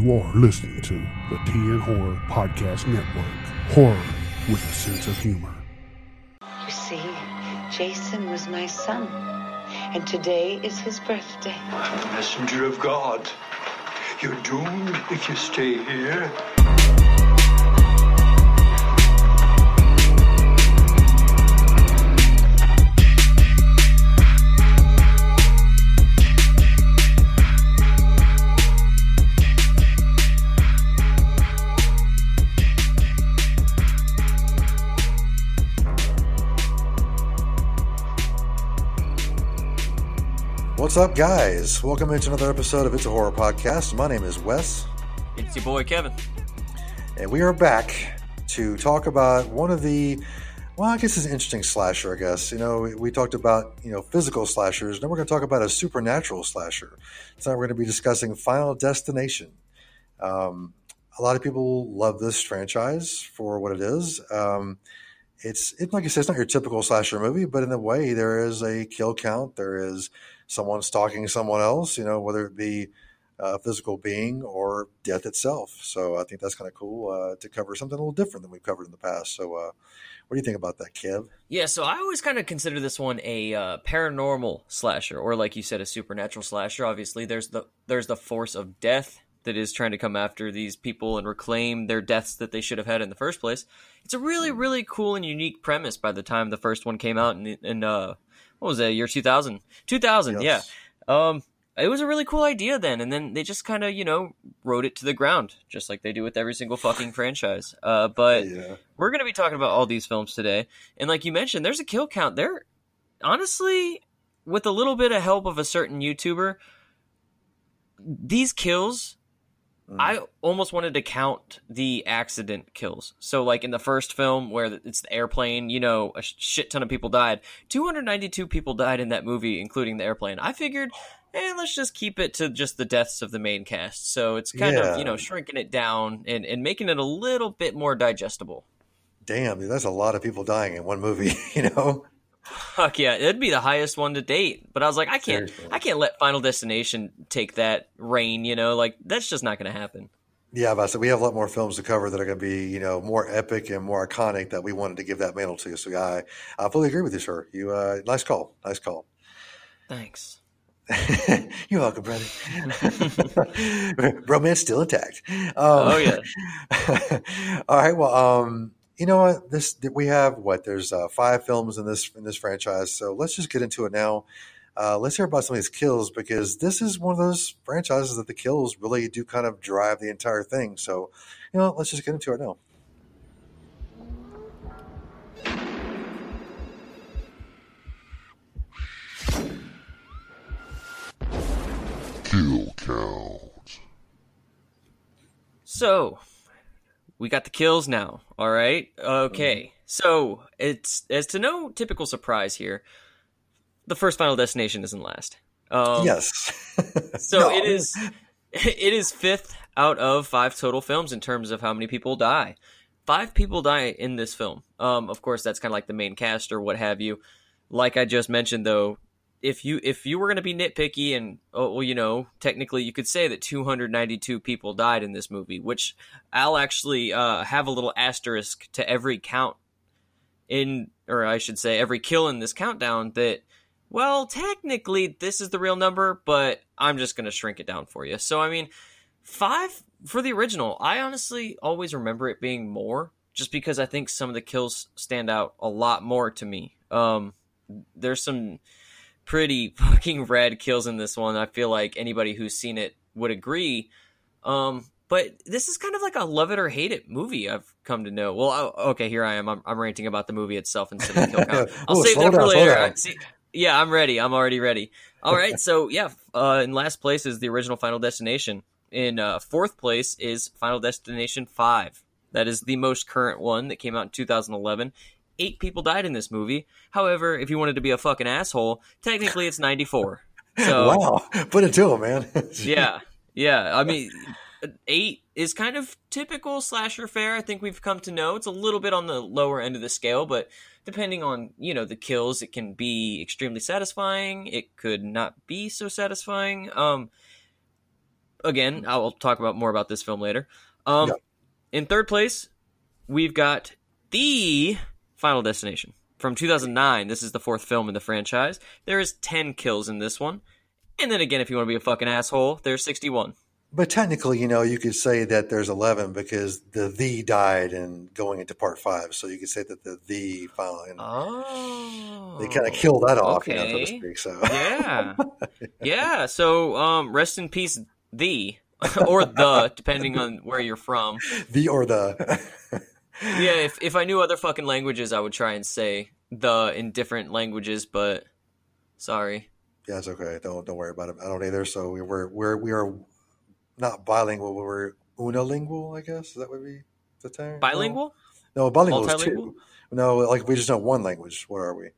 You are listening to the TN Horror Podcast Network. Horror with a sense of humor. You see, Jason was my son, and today is his birthday. Messenger of God. You're doomed if you stay here. What's up, guys? Welcome into another episode of It's a Horror Podcast. My name is Wes, It's your boy Kevin. and we are back to talk about one of the, well, I guess it's an interesting slasher, I guess. You know, we, we talked about, you know, physical slashers. Now we're going to talk about a supernatural slasher. Tonight we're going to be discussing Final Destination. Um, a lot of people love this franchise for what it is. Um, it's it, like I said, it's not your typical slasher movie, but in a way, there is a kill count. There is someone stalking someone else, you know, whether it be a physical being or death itself. So I think that's kind of cool uh, to cover something a little different than we've covered in the past. So, uh, what do you think about that, Kev? Yeah, so I always kind of consider this one a uh, paranormal slasher, or like you said, a supernatural slasher. Obviously, there's the there's the force of death that is trying to come after these people and reclaim their deaths that they should have had in the first place. It's a really really cool and unique premise. By the time the first one came out in, in uh, what was that year 2000 2000 Yes. yeah um it was a really cool idea then and then they just kind of you know wrote it to the ground just like they do with every single fucking franchise uh but Yeah. we're going to be talking about all these films today and like you mentioned there's a kill count there honestly with a little bit of help of a certain youtuber these kills Mm. I almost wanted to count the accident kills. So, like in the first film where it's the airplane, you know, a shit ton of people died. 292 people died in that movie, including the airplane. I figured, eh, let's just keep it to just the deaths of the main cast. So it's kind Yeah. of, you know, shrinking it down and, and making it a little bit more digestible. Damn, dude, that's a lot of people dying in one movie, you know? Fuck yeah, it'd be the highest one to date. But I was like, I can't, Seriously. I can't let Final Destination take that reign. You know, like that's just not going to happen. Yeah, but I said we have a lot more films to cover that are going to be, you know, more epic and more iconic that we wanted to give that mantle to. So I, I fully agree with you, sir. You, uh, nice call, nice call. Thanks. You're welcome, brother. Romance still intact. Um, Oh yeah. all right. Well, um, you know what? This we have what? There's uh, five films in this in this franchise. So let's just get into it now. Uh, let's hear about some of these kills because this is one of those franchises that the kills really do kind of drive the entire thing. So, you know, let's just get into it now. Kill count. So, we got the kills now. All right. Okay. So, it's as to no typical surprise here. The first Final Destination isn't last. Um, yes. So No. it is. It is fifth out of five total films in terms of how many people die. Five people die in this film. Um, of course, that's kind of like the main cast or what have you. Like I just mentioned, though, if you if you were going to be nitpicky and oh, well, you know, technically you could say that 292 people died in this movie, which I'll actually uh, have a little asterisk to every count in, or I should say, every kill in this countdown. That well, technically this is the real number, but I'm just going to shrink it down for you. So I mean, five for the original. I honestly always remember it being more, just because I think some of the kills stand out a lot more to me. Um, there's some pretty fucking rad kills in this one. I feel like anybody who's seen it would agree. Um, but this is kind of like a love it or hate it movie. I've come to know. Well, oh, okay, here I am. I'm, I'm ranting about the movie itself instead of the kill count. I'll Ooh, save that for down, later. See, yeah, I'm ready. I'm already ready. All right, so yeah, uh, in last place is the original Final Destination. In uh, fourth place is Final Destination Five. That is the most current one that came out in 2011. Eight people died in this movie. However, if you wanted to be a fucking asshole, technically it's 94. So wow. Put it to him, man. yeah, yeah. I mean, eight is kind of typical slasher fare. I think we've come to know it's a little bit on the lower end of the scale, but depending on you know the kills, it can be extremely satisfying. It could not be so satisfying. Um, again, I'll talk about more about this film later. Um, Yeah. In third place, we've got the Final Destination from 2009. This is the fourth film in the franchise. There is 10 kills in this one. And then again, if you want to be a fucking asshole, there's 61. But technically, you know, you could say that there's 11 because the the died and going into part five. So you could say that the the final, and Oh. they kind of killed that off, you know, so to okay. speak. So Yeah. yeah. So, um, rest in peace, the. or the, depending on where you're from. the or the. Yeah, if, if I knew other fucking languages, I would try and say the in different languages, but sorry. Yeah, it's okay. Don't don't worry about it. I don't either. So we we're we're we are not bilingual. We're unilingual. I guess that would be the term. Bilingual? No, no bilingual is two. No, like we just know one language. What are we?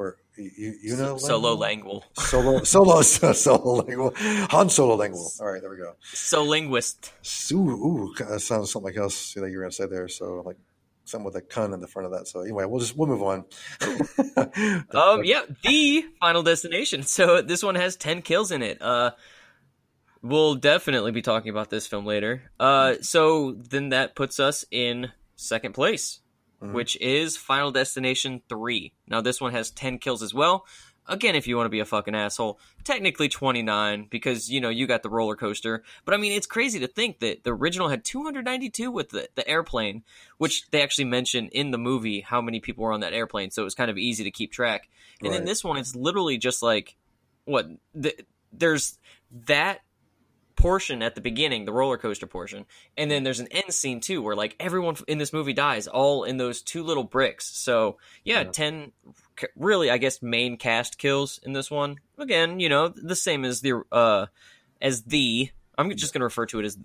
We're you you know Solo lingual. solo solo solo lingual Han Solo lingual. All right, there we go. So linguist. Ooh, ooh that sounds something like else that you were gonna say there. So like something with a kun in the front of that. So anyway, we'll just we'll move on. Um, yeah, the final destination. So this one has ten kills in it. Uh, we'll definitely be talking about this film later. Uh, so then that puts us in second place, Mhm. which is Final Destination Three. Now this one has ten kills as well. Again, if you want to be a fucking asshole, technically 29 because you know you got the roller coaster. But I mean, it's crazy to think that the original had 292 with the, the airplane, which they actually mention in the movie how many people were on that airplane. So it was kind of easy to keep track. And then this one, it's literally just like what the, there's that portion at the beginning, the roller coaster portion, and then there's an end scene too, where like everyone in this movie dies, all in those two little bricks. So yeah, Yeah. ten really, I guess, main cast kills in this one. Again, you know, the same as the uh as the. I'm just gonna refer to it as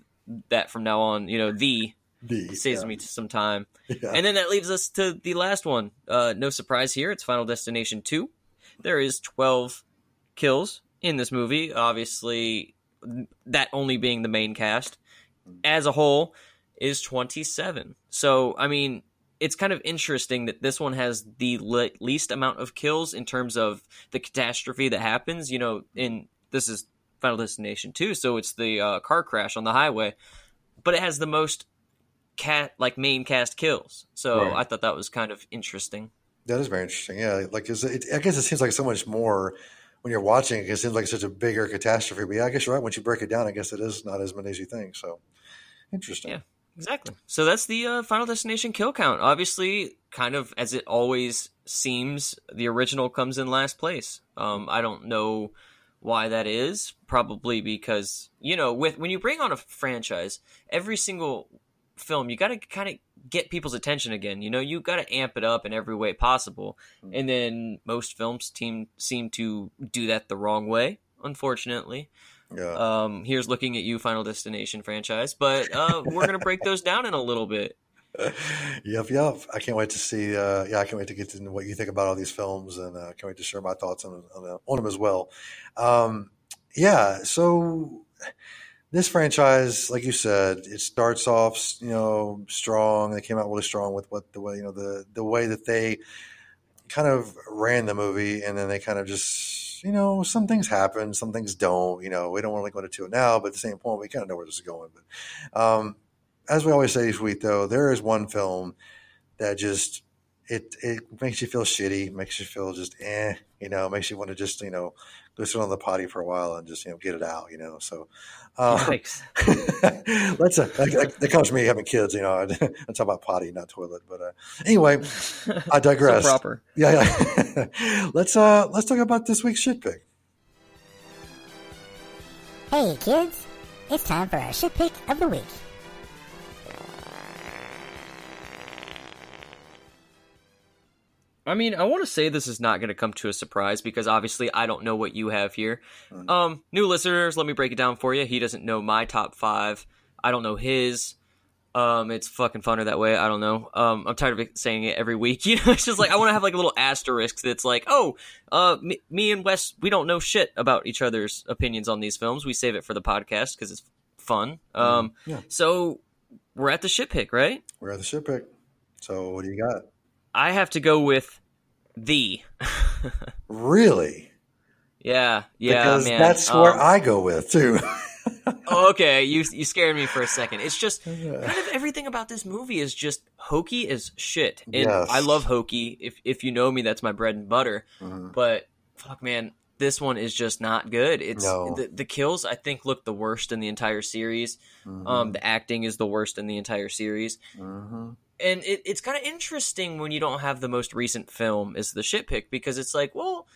that from now on. You know, the The, saves yeah. me some time. Yeah. And then that leaves us to the last one. Uh, no surprise here. It's Final Destination 2. There is 12 kills in this movie. Obviously, that only being the main cast. As a whole, is 27. So, I mean, it's kind of interesting that this one has the le- least amount of kills in terms of the catastrophe that happens. You know, in this is Final Destination 2, so it's the uh, car crash on the highway. But it has the most cat like main cast kills. So Right. I thought that was kind of interesting. That is very interesting. Yeah, like is it, I guess it seems like so much more when you're watching. it, It seems like such a bigger catastrophe. But yeah, I guess you're right. Once you break it down, I guess it is not as many as you think. So interesting. Yeah. Exactly. So that's the uh, Final Destination kill count. Obviously, kind of as it always seems, the original comes in last place. Um, I don't know why that is. Probably because you know, with when you bring on a franchise, every single film you got to kind of get people's attention again. You know, you got to amp it up in every way possible. And then most films team seem to do that the wrong way. Unfortunately, Yeah. um, here's looking at you, Final Destination franchise. But uh, we're gonna break those down in a little bit. yep, yep. I can't wait to see. Uh, yeah, I can't wait to get to what you think about all these films, and uh, can't wait to share my thoughts on on, on them as well. Um, yeah, so this franchise, like you said, it starts off, you know, strong. They came out really strong with what the way, you know, the the way that they kind of ran the movie, and then they kind of just, you know, some things happen, some things don't. You know, we don't want to go into it now, but at the same point, we kind of know where this is going. But um, as we always say each week, though, there is one film that just it it makes you feel shitty, makes you feel just eh, you know, makes you want to just you know go sit on the potty for a while and just you know get it out, you know. So uh, Yikes. that's a that, that- that comes from me having kids, you know. I, I talk about potty, not toilet, but uh, anyway, I digress. So proper. Yeah, yeah. let's uh let's talk about this week's shit pick. Hey kids, it's time for our shit pick of the week. I mean, I want to say this is not going to come to a surprise because obviously I don't know what you have here. Um, new listeners, let me break it down for you. He doesn't know my top five. I don't know his. Um, it's fucking funner that way. I don't know. Um, I'm tired of saying it every week. You know, it's just like I want to have like a little asterisk that's like, oh, uh, me, me and Wes, we don't know shit about each other's opinions on these films. We save it for the podcast because it's fun. Um, Yeah. so we're at the shit pick, right? We're at the shit pick. So what do you got? I have to go with the. Really? yeah, yeah, because man. that's where Um, I go with too. oh, okay, you you scared me for a second. It's just kind of everything about this movie is just hokey as shit, and Yes. I love hokey. If if you know me, that's my bread and butter. Mhm. But fuck, man, this one is just not good. It's No. the, the kills. I think look the worst in the entire series. Um, the acting is the worst in the entire series, Mhm. And it, it's kind of interesting when you don't have the most recent film as the shit pick because it's like, well,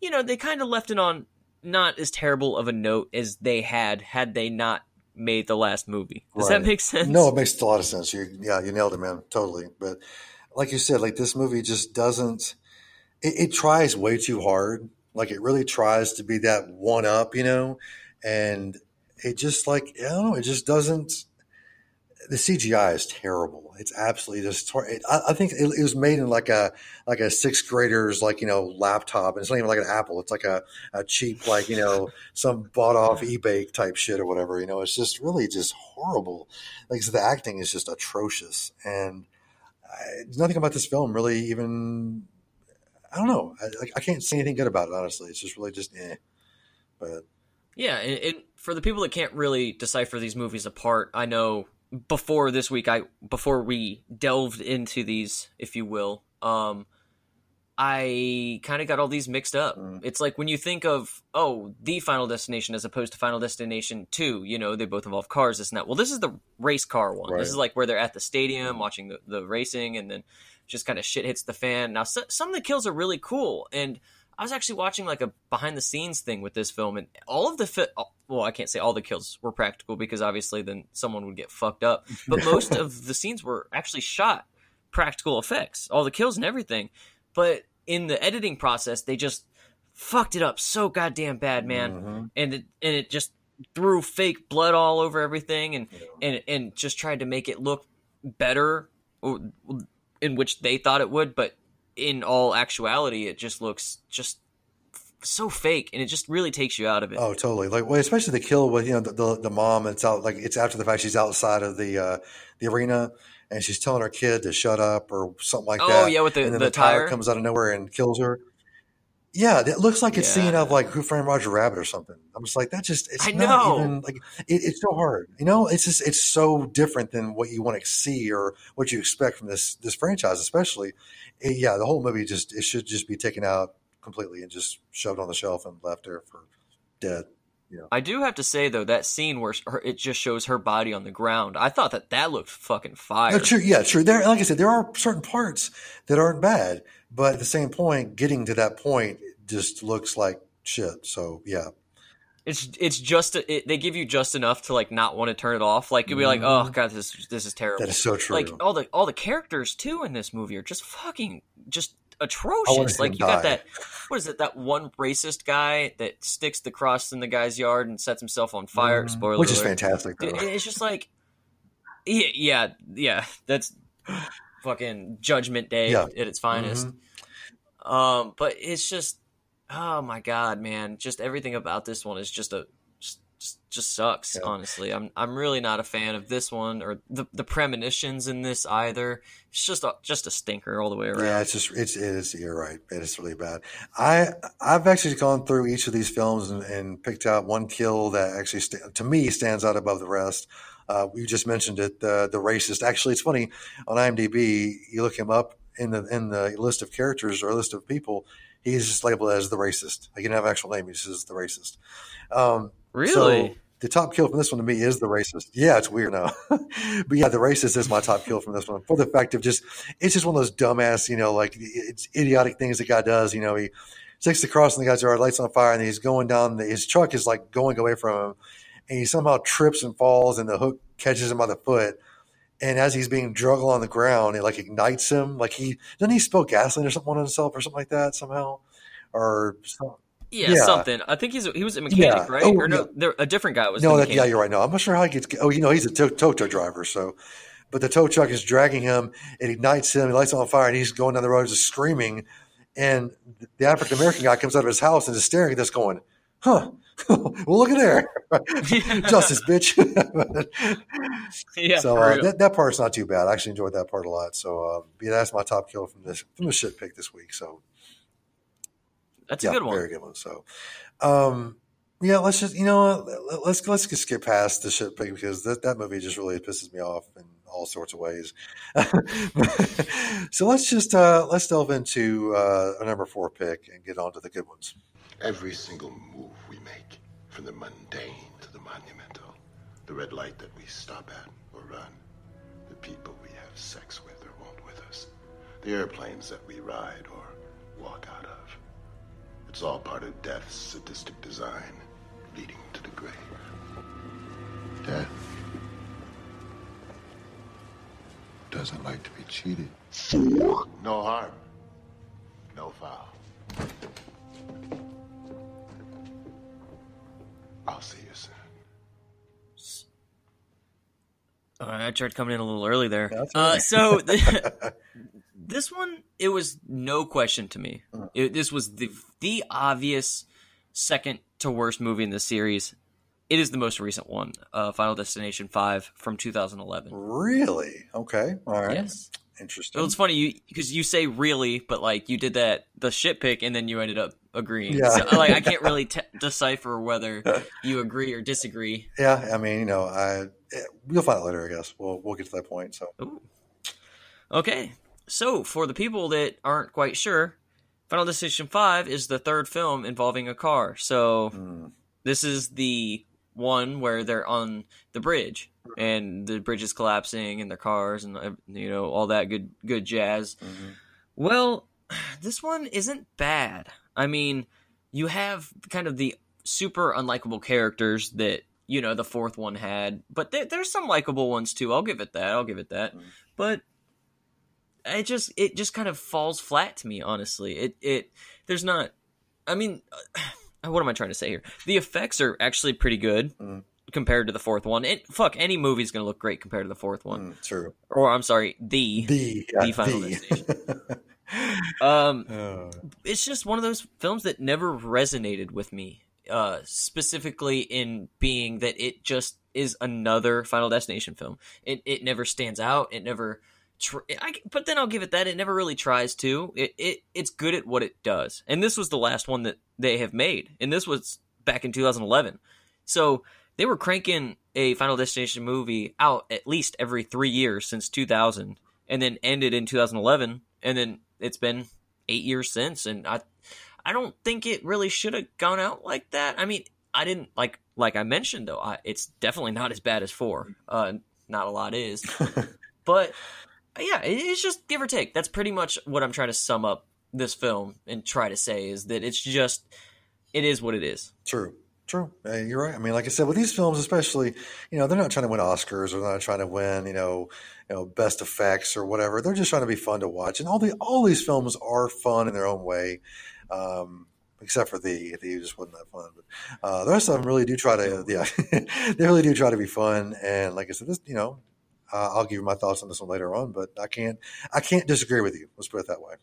you know, they kind of left it on not as terrible of a note as they had had they not made the last movie. Does that make sense? No, it makes a lot of sense. You, yeah, you nailed it, man. Totally. But like you said, like this movie just doesn't. It, it tries way too hard. Like it really tries to be that one up, you know, and it just like I don't know. It just doesn't. The CGI is terrible. It's absolutely just. It, I, I think it, it was made in like a like a sixth grader's like you know laptop, and it's not even like an Apple. It's like a, a cheap like you know some bought off eBay type shit or whatever. You know, it's just really just horrible. Like said, the acting is just atrocious, and I, nothing about this film really even. I don't know. I, like, I can't say anything good about it. Honestly, it's just really just eh. But Yeah, and, and for the people that can't really decipher these movies apart, I know before this week, I before we delved into these, if you will, um, I kind of got all these mixed up. Mm. It's like when you think of oh, the Final Destination as opposed to Final Destination Two. You know, they both involve cars. This and that. Well, this is the race car one. Right. This is like where they're at the stadium watching the, the racing, and then just kind of shit hits the fan. Now, so, some of the kills are really cool, and I was actually watching like a behind the scenes thing with this film, and all of the fi- well, I can't say all the kills were practical because obviously then someone would get fucked up. But most of the scenes were actually shot practical effects, all the kills and everything. But in the editing process, they just fucked it up so goddamn bad, man, Mhm. and it and it just threw fake blood all over everything, and and and just tried to make it look better, in which they thought it would, but in all actuality, it just looks just so fake, and it just really takes you out of it. Oh, totally. Like, well, especially the kill with you know the, the, the mom. It's out like it's after the fact she's outside of the uh, the arena and she's telling her kid to shut up or something like that. Oh, yeah, with the- and then the the, tire, tire? comes out of nowhere and kills her. Yeah, it looks like it's scene of like Who Framed Roger Rabbit or something. I'm just like that. Just it's I not know. even like it, it's so hard. You know, it's just it's so different than what you want to see or what you expect from this this franchise, especially. Eh, yeah, the whole movie just it should just be taken out completely and just shoved on the shelf and left there for dead. You know. I do have to say though that scene where her, it just shows her body on the ground. I thought that that looked fucking fire. No, true. Yeah, true. There, like I said, there are certain parts that aren't bad, but at the same point, getting to that point just looks like shit. So yeah, It's it's just it, they give you just enough to like not want to turn it off. Like you'll be like, oh god, this this is terrible. Mm-hmm. that is so true. like all the all the characters too in this movie are just fucking just atrocious. Like you got that what is it? That one racist guy that sticks the cross in the guy's yard and sets himself on fire. Spoiler, Mm-hmm. which is alert. fantastic. Though. Dude, it's just like, yeah, yeah, yeah. That's fucking Judgment Day Yeah. at its finest. Um, but it's just, oh my god, man! Just everything about this one is just a just just, sucks. Yeah. Honestly, I'm I'm really not a fan of this one or the the premonitions in this either. It's just a, just a stinker all the way around. Yeah, it's just it's it is. You're right. It is really bad. I I've actually gone through each of these films and, and picked out one kill that actually sta- to me stands out above the rest. Uh, you just mentioned it, the the racist. Actually, it's funny on IMDb. You look him up in the in the list of characters or list of people. He's just labeled as the racist. He didn't have an actual name. He says the racist. Um, Really? So the top kill from this one to me is the racist. Yeah, it's weird now, but yeah, the racist is my top kill from this one for the fact of just it's just one of those dumbass, you know, like it's idiotic things the guy does. You know, he sticks the cross in the guy's yard, lights on fire, and he's going down. The, his truck is like going away from him, and he somehow trips and falls, and the hook catches him by the foot. And as he's being drug on the ground, it like ignites him. Like he doesn't he spill gasoline or something on himself or something like that somehow, or some, yeah, yeah. something. I think he's he was a mechanic, Yeah. right? Oh, or no, yeah. there, a different guy was. No, that, yeah, you're right. No, I'm not sure how he gets. Oh, you know, he's a tow, tow truck driver. So, but the tow truck is dragging him. It ignites him. He lights on fire, and he's going down the road just screaming. And the African American guy comes out of his house and is staring at this, going, "Huh? well, look at there, justice, bitch." yeah. so uh, that that part's not too bad. I actually enjoyed that part a lot. So, uh, yeah, that's my top kill from this from the shit pick this week. So, That's yeah, a good one. very good one. So, um, Yeah, let's just you know let's let's just get past the shit pick because that, that movie just really pisses me off in all sorts of ways. so let's just uh, let's delve into uh, a number four pick and get on to the good ones. Every single move we make, from the mundane to the monumental, the red light that we stop at or run, the people we have sex with or won't with us, the airplanes that we ride or walk out of. It's all part of death's sadistic design, leading to the grave. Death doesn't like to be cheated. No harm, no foul. I'll see you soon. All right, I tried coming in a little early there. Uh, so the, this one, it was no question to me. Uh. It, this was the the obvious second to worst movie in the series. It is the most recent one, uh, Final Destination Five from 2011. Really? Okay. All right. Yes. Interesting. Well, it's funny you because you say really, but like you did that the shit pick, and then you ended up agreeing. Yeah. So, like I can't really t- decipher whether you agree or disagree. yeah, I mean, you know, I eh, we'll find out later. I guess we'll we'll get to that point. So Ooh. Okay, so for the people that aren't quite sure, Final Destination Five is the third film involving a car. So hmm. this is the one where they're on the bridge and the bridge is collapsing and their cars and you know all that good good jazz. Mhm. Well, this one isn't bad. I mean, you have kind of the super unlikable characters that you know the fourth one had, but there, there's some likable ones too. I'll give it that. I'll give it that. Mhm. But it just it just kind of falls flat to me, honestly. It it there's not. I mean, what am I trying to say here? The effects are actually pretty good. Mhm. Compared to the fourth one, it, fuck any movie's gonna look great compared to the fourth one. Mm, true. Or I'm sorry, the The The Final the. um, Oh, it's just one of those films that never resonated with me uh specifically in being that it just is another final destination film. It it never stands out. It never tr- I, but then I'll give it that. It never really tries to. It, it it's good at what it does. And this was the last one that they have made. And this was back in 2011 so they were cranking a final destination movie out at least every 3 years since 2000 and then ended in 2011 and then it's been 8 years since and I I don't think it really should have gone out like that. I mean, I didn't like like I mentioned though. I, it's definitely not as bad as four. Uh, not a lot is, but yeah, it, it's just give or take. That's pretty much what I'm trying to sum up this film and try to say is that it's just it is what it is. True. True. Uh, you're right. I mean, like I said, with these films, especially, you know, they're not trying to win Oscars or they're not trying to win, you know, you know, best effects or whatever. They're just trying to be fun to watch. And all the all these films are fun in their own way, um, except for the the just wasn't that fun. But uh, the rest of them really do try to, yeah, they really do try to be fun. And like I said, this, you know, uh, I'll give you my thoughts on this one later on. But I can't I can't disagree with you. Let's put it that way.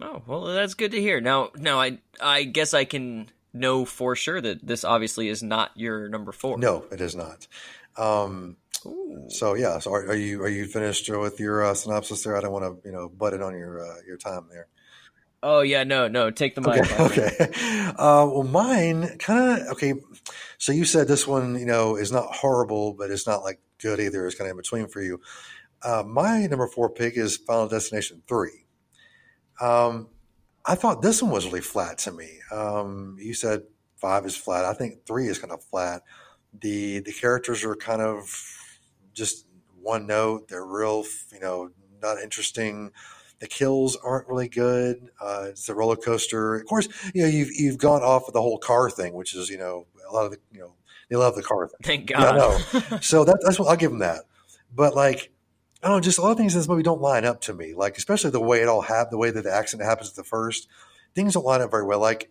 Oh well, that's good to hear. Now, now I I guess I can know for sure that this obviously is not your number four. No, it is not. Um, So yeah, so are, are you are you finished with your uh, synopsis there? I don't want to you know butt in on your uh, your time there. Oh yeah, no, no. Take the mic. Okay, okay. Uh, well, mine kind of okay. So you said this one, you know, is not horrible, but it's not like good either. It's kind of in between for you. Uh, my number four pick is Final Destination Three. Um, I thought this one was really flat to me. Um, you said five is flat. I think three is kind of flat. The the characters are kind of just one note. They're real, you know, not interesting. The kills aren't really good. Uh, it's a roller coaster. Of course, you know you've you've gone off of the whole car thing, which is you know a lot of the you know they love the car thing. Thank Yeah, I God. So that, that's what I'll give them that. But like, I don't know, just a lot of things in this movie don't line up to me. Like, especially the way it all happened, the way that the accident happens at the first, things don't line up very well. Like,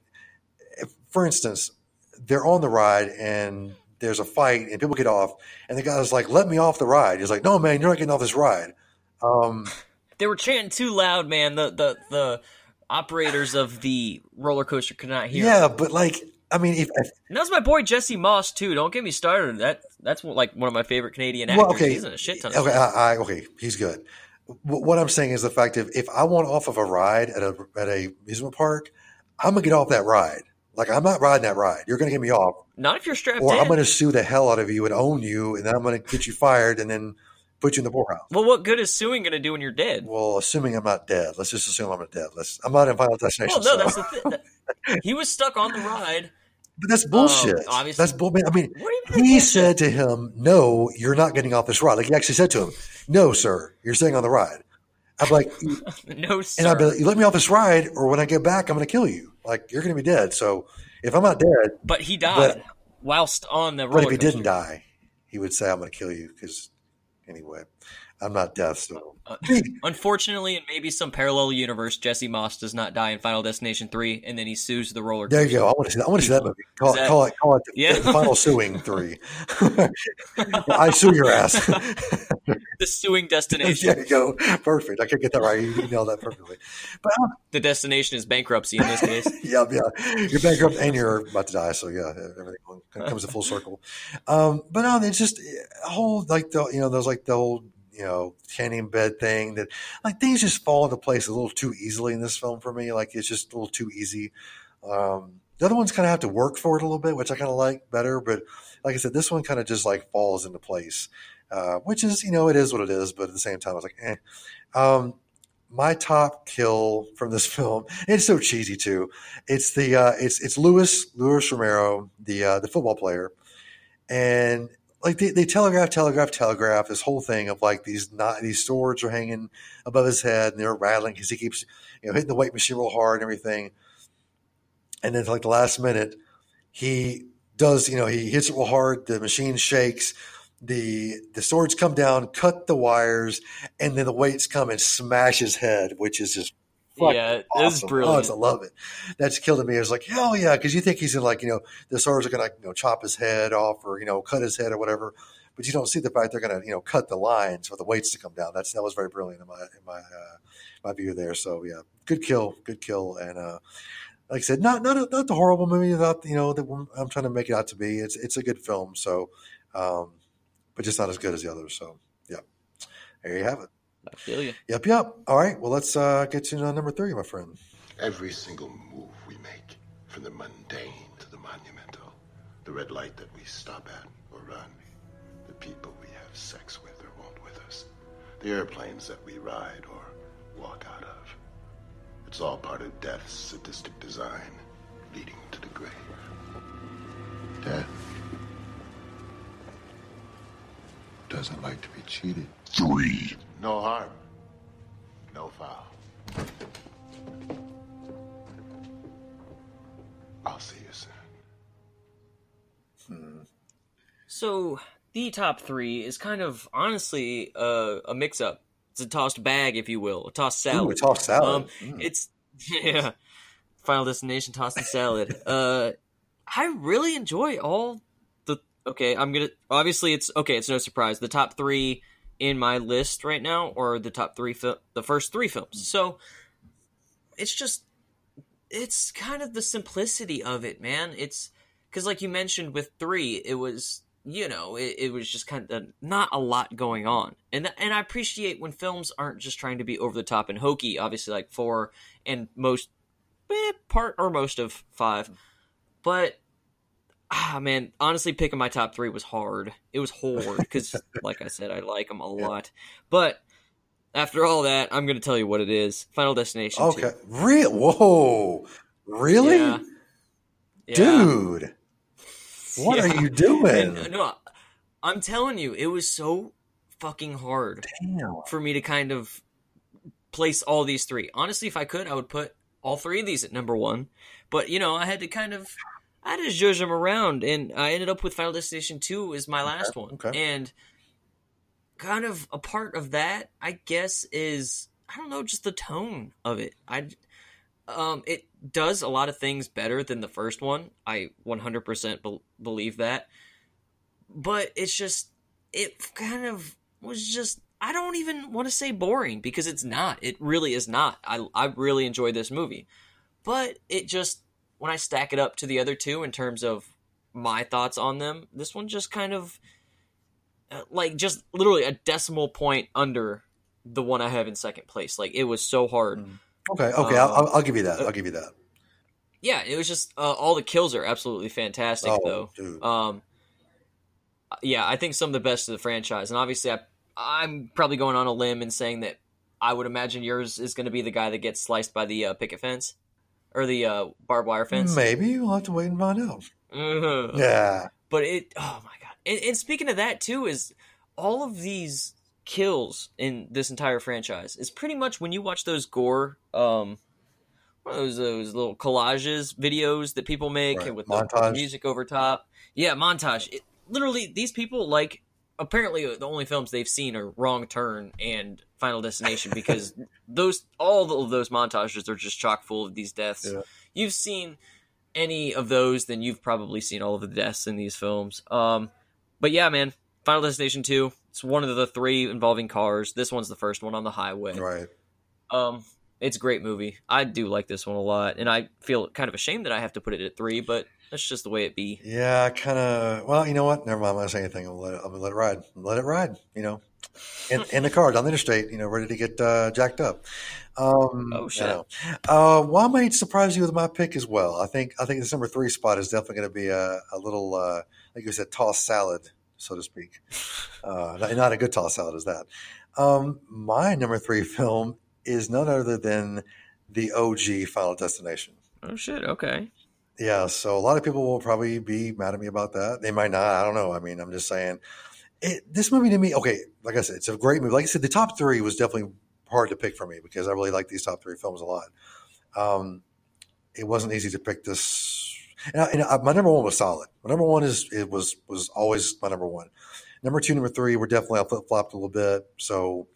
if, for instance, they're on the ride and there's a fight and people get off, and the guy's like, "Let me off the ride." He's like, "No, man, you're not getting off this ride." Um, they were chanting too loud, man. The the the operators of the roller coaster could not hear. yeah, but like, I mean, if, if And that's my boy Jesse Moss too. Don't get me started. That that's like one of my favorite Canadian actors. well, okay, He's in a shit ton of okay. I, I, okay, he's good. What I'm saying is the fact of if I want off of a ride at a at a amusement park, I'm gonna get off that ride. Like I'm not riding that ride. You're going to get me off, Not if you're strapped or in. I'm going to sue the hell out of you and own you, and then I'm going to get you fired and then put you in the poorhouse. Well, what good is suing going to do when you're dead? Well, assuming I'm not dead, let's just assume I'm not dead. Let's. I'm not in Final Destination. Well, no, so- that's the thing. He was stuck on the ride. But that's bullshit. Um, obviously- that's bull. I mean, What do you mean he said to him, "No, you're not getting off this ride." Like he actually said to him, "No, sir, you're staying on the ride." I'm like, No, sir. and I'd be like, "You let me off this ride, or when I get back, I'm going to kill you. Like you're going to be dead." So if I'm not dead, but he died but- whilst on the but if he coaster. didn't die, he would say, "I'm going to kill you." Because anyway, I'm not death. So Uh, Unfortunately, in maybe some parallel universe, Jesse Moss does not die in Final Destination 3, and then he sues the roller there you go. I want to see that. I want to see that movie. Call, that- it, call it. Call it. The, Yeah. the final suing three. I sue your ass. The suing destination. there you go. Perfect. I could get that right. You nailed that perfectly. But um, The destination is bankruptcy in this case. yeah, yeah. You're bankrupt and you're about to die. So yeah, everything comes to full circle. Um, but no, it's just a whole like the you know there's like the whole you know tanning bed thing that like things just fall into place a little too easily in this film for me. Like it's just a little too easy. Um, the other ones kind of have to work for it a little bit, which I kind of like better. But like I said, this one kind of just like falls into place, uh, which is you know it is what it is. But at the same time, I was like, eh. Um, my top kill from this film. It's so cheesy too. It's the uh, it's it's Lewis Lewis Romero, the uh, the football player, and like they, they telegraph, telegraph, telegraph this whole thing of like these not these swords are hanging above his head and they're rattling because he keeps you know hitting the weight machine real hard and everything. And then like the last minute, he does you know he hits it real hard. The machine shakes. The the swords come down, cut the wires, and then the weights come and smash his head, which is just yeah, it was brilliant. Oh, it's- I love it. That's killing me. I was like hell yeah, because you think he's in like you know the swords are gonna you know chop his head off or you know cut his head or whatever, but you don't see the fact they're gonna you know cut the lines for the weights to come down. That's that was very brilliant in my in my uh, my view there. So yeah, good kill, good kill, and uh, like I said, not not a, not the horrible movie that you know that I'm trying to make it out to be. It's it's a good film. So, um, but just not as good as the others. So yeah, there you have it. I feel you. Yep, yep. All right. Well, let's uh, get to uh, number three, my friend. Every single move we make, from the mundane to the monumental, the red light that we stop at or run, the people we have sex with or won't with us, the airplanes that we ride or walk out of. It's all part of death's sadistic design, leading to the grave. Death doesn't like to be cheated. Three. No harm, no foul. I'll see you soon. So the top three is kind of honestly uh, a mix-up. It's a tossed bag, if you will, a tossed salad. Ooh, a tossed salad. Um, Mm. It's yeah, Final Destination tossed salad. uh, I really enjoy all the. Okay, I'm gonna. Obviously, it's okay. It's no surprise. The top three in my list right now are the top three, fil- the first three films. So it's just, it's kind of the simplicity of it, man. It's because, like you mentioned, with three, it was you know, it, it was just kind of not a lot going on, and and I appreciate when films aren't just trying to be over the top and hokey. Obviously, like four and most eh, part or most of five, but ah man, honestly, picking my top three was hard. It was hard because, like I said, I like them a lot, but. After all that, I'm going to tell you what it is. Final Destination. 2. Okay. Real? Whoa. Really? Yeah. Yeah. Dude. What are you doing? And, no, I'm telling you, it was so fucking hard Damn. for me to kind of place all these three. Honestly, if I could, I would put all three of these at number one. But you know, I had to kind of, I just judge them around, and I ended up with Final Destination Two is my last one. okay. And kind of a part of that, I guess, is I don't know, just the tone of it. I, um, it does a lot of things better than the first one. I 100% be- believe that. But it's just, it kind of was just, I don't even want to say boring because it's not. It really is not. I, I really enjoyed this movie. But it just, when I stack it up to the other two in terms of my thoughts on them, this one just kind of, uh, like, just literally a decimal point under the one I have in second place. Like, it was so hard. Okay. Okay. I'll, I'll, I'll give you that. I'll give you that. Yeah, it was just uh, all the kills are absolutely fantastic, Oh, though. dude. Um, yeah, I think some of the best of the franchise, and obviously, I, I'm probably going on a limb and saying that I would imagine yours is going to be the guy that gets sliced by the uh, picket fence or the uh, barbed wire fence. Maybe we'll have to wait and find out. Ugh. Yeah. But it, oh my god! And, and speaking of that too, is all of these kills in this entire franchise is pretty much when you watch those gore, um, those those little collages videos that people make Right. with Montage. the music over top. Yeah, montage. It, literally, these people like apparently the only films they've seen are Wrong Turn and Final Destination because those all of those montages are just chock full of these deaths. Yeah. You've seen any of those, then you've probably seen all of the deaths in these films. Um, but yeah, man, Final Destination Two. It's one of the three involving cars. This one's the first one on the highway. Right. Um, it's a great movie. I do like this one a lot, and I feel kind of ashamed that I have to put it at three, but that's just the way it be. Yeah, I kind of. Well, you know what? Never mind. I'm not gonna say anything. I'm gonna let it, I'm gonna let it ride. Let it ride. You know, in, in the car down the interstate. You know, ready to get uh, jacked up. Um, Oh, shit. you know. Uh, well, I might surprise you with my pick as well. I think I think this number three spot is definitely going to be a, a little, uh, like you said, toss salad, so to speak. Uh, not, not a good toss salad as that. Um, my number three film is none other than the OG Final Destination. Oh shit! Okay. Yeah, so a lot of people will probably be mad at me about that. They might not. I don't know. I mean, I'm just saying. It, this movie to me, okay, like I said, it's a great movie. Like I said, the top three was definitely hard to pick for me because I really like these top three films a lot. Um, it wasn't easy to pick this. And, I, and I, my number one was solid. My number one is it was was always my number one. Number two, number three were definitely flip flopped a little bit. So,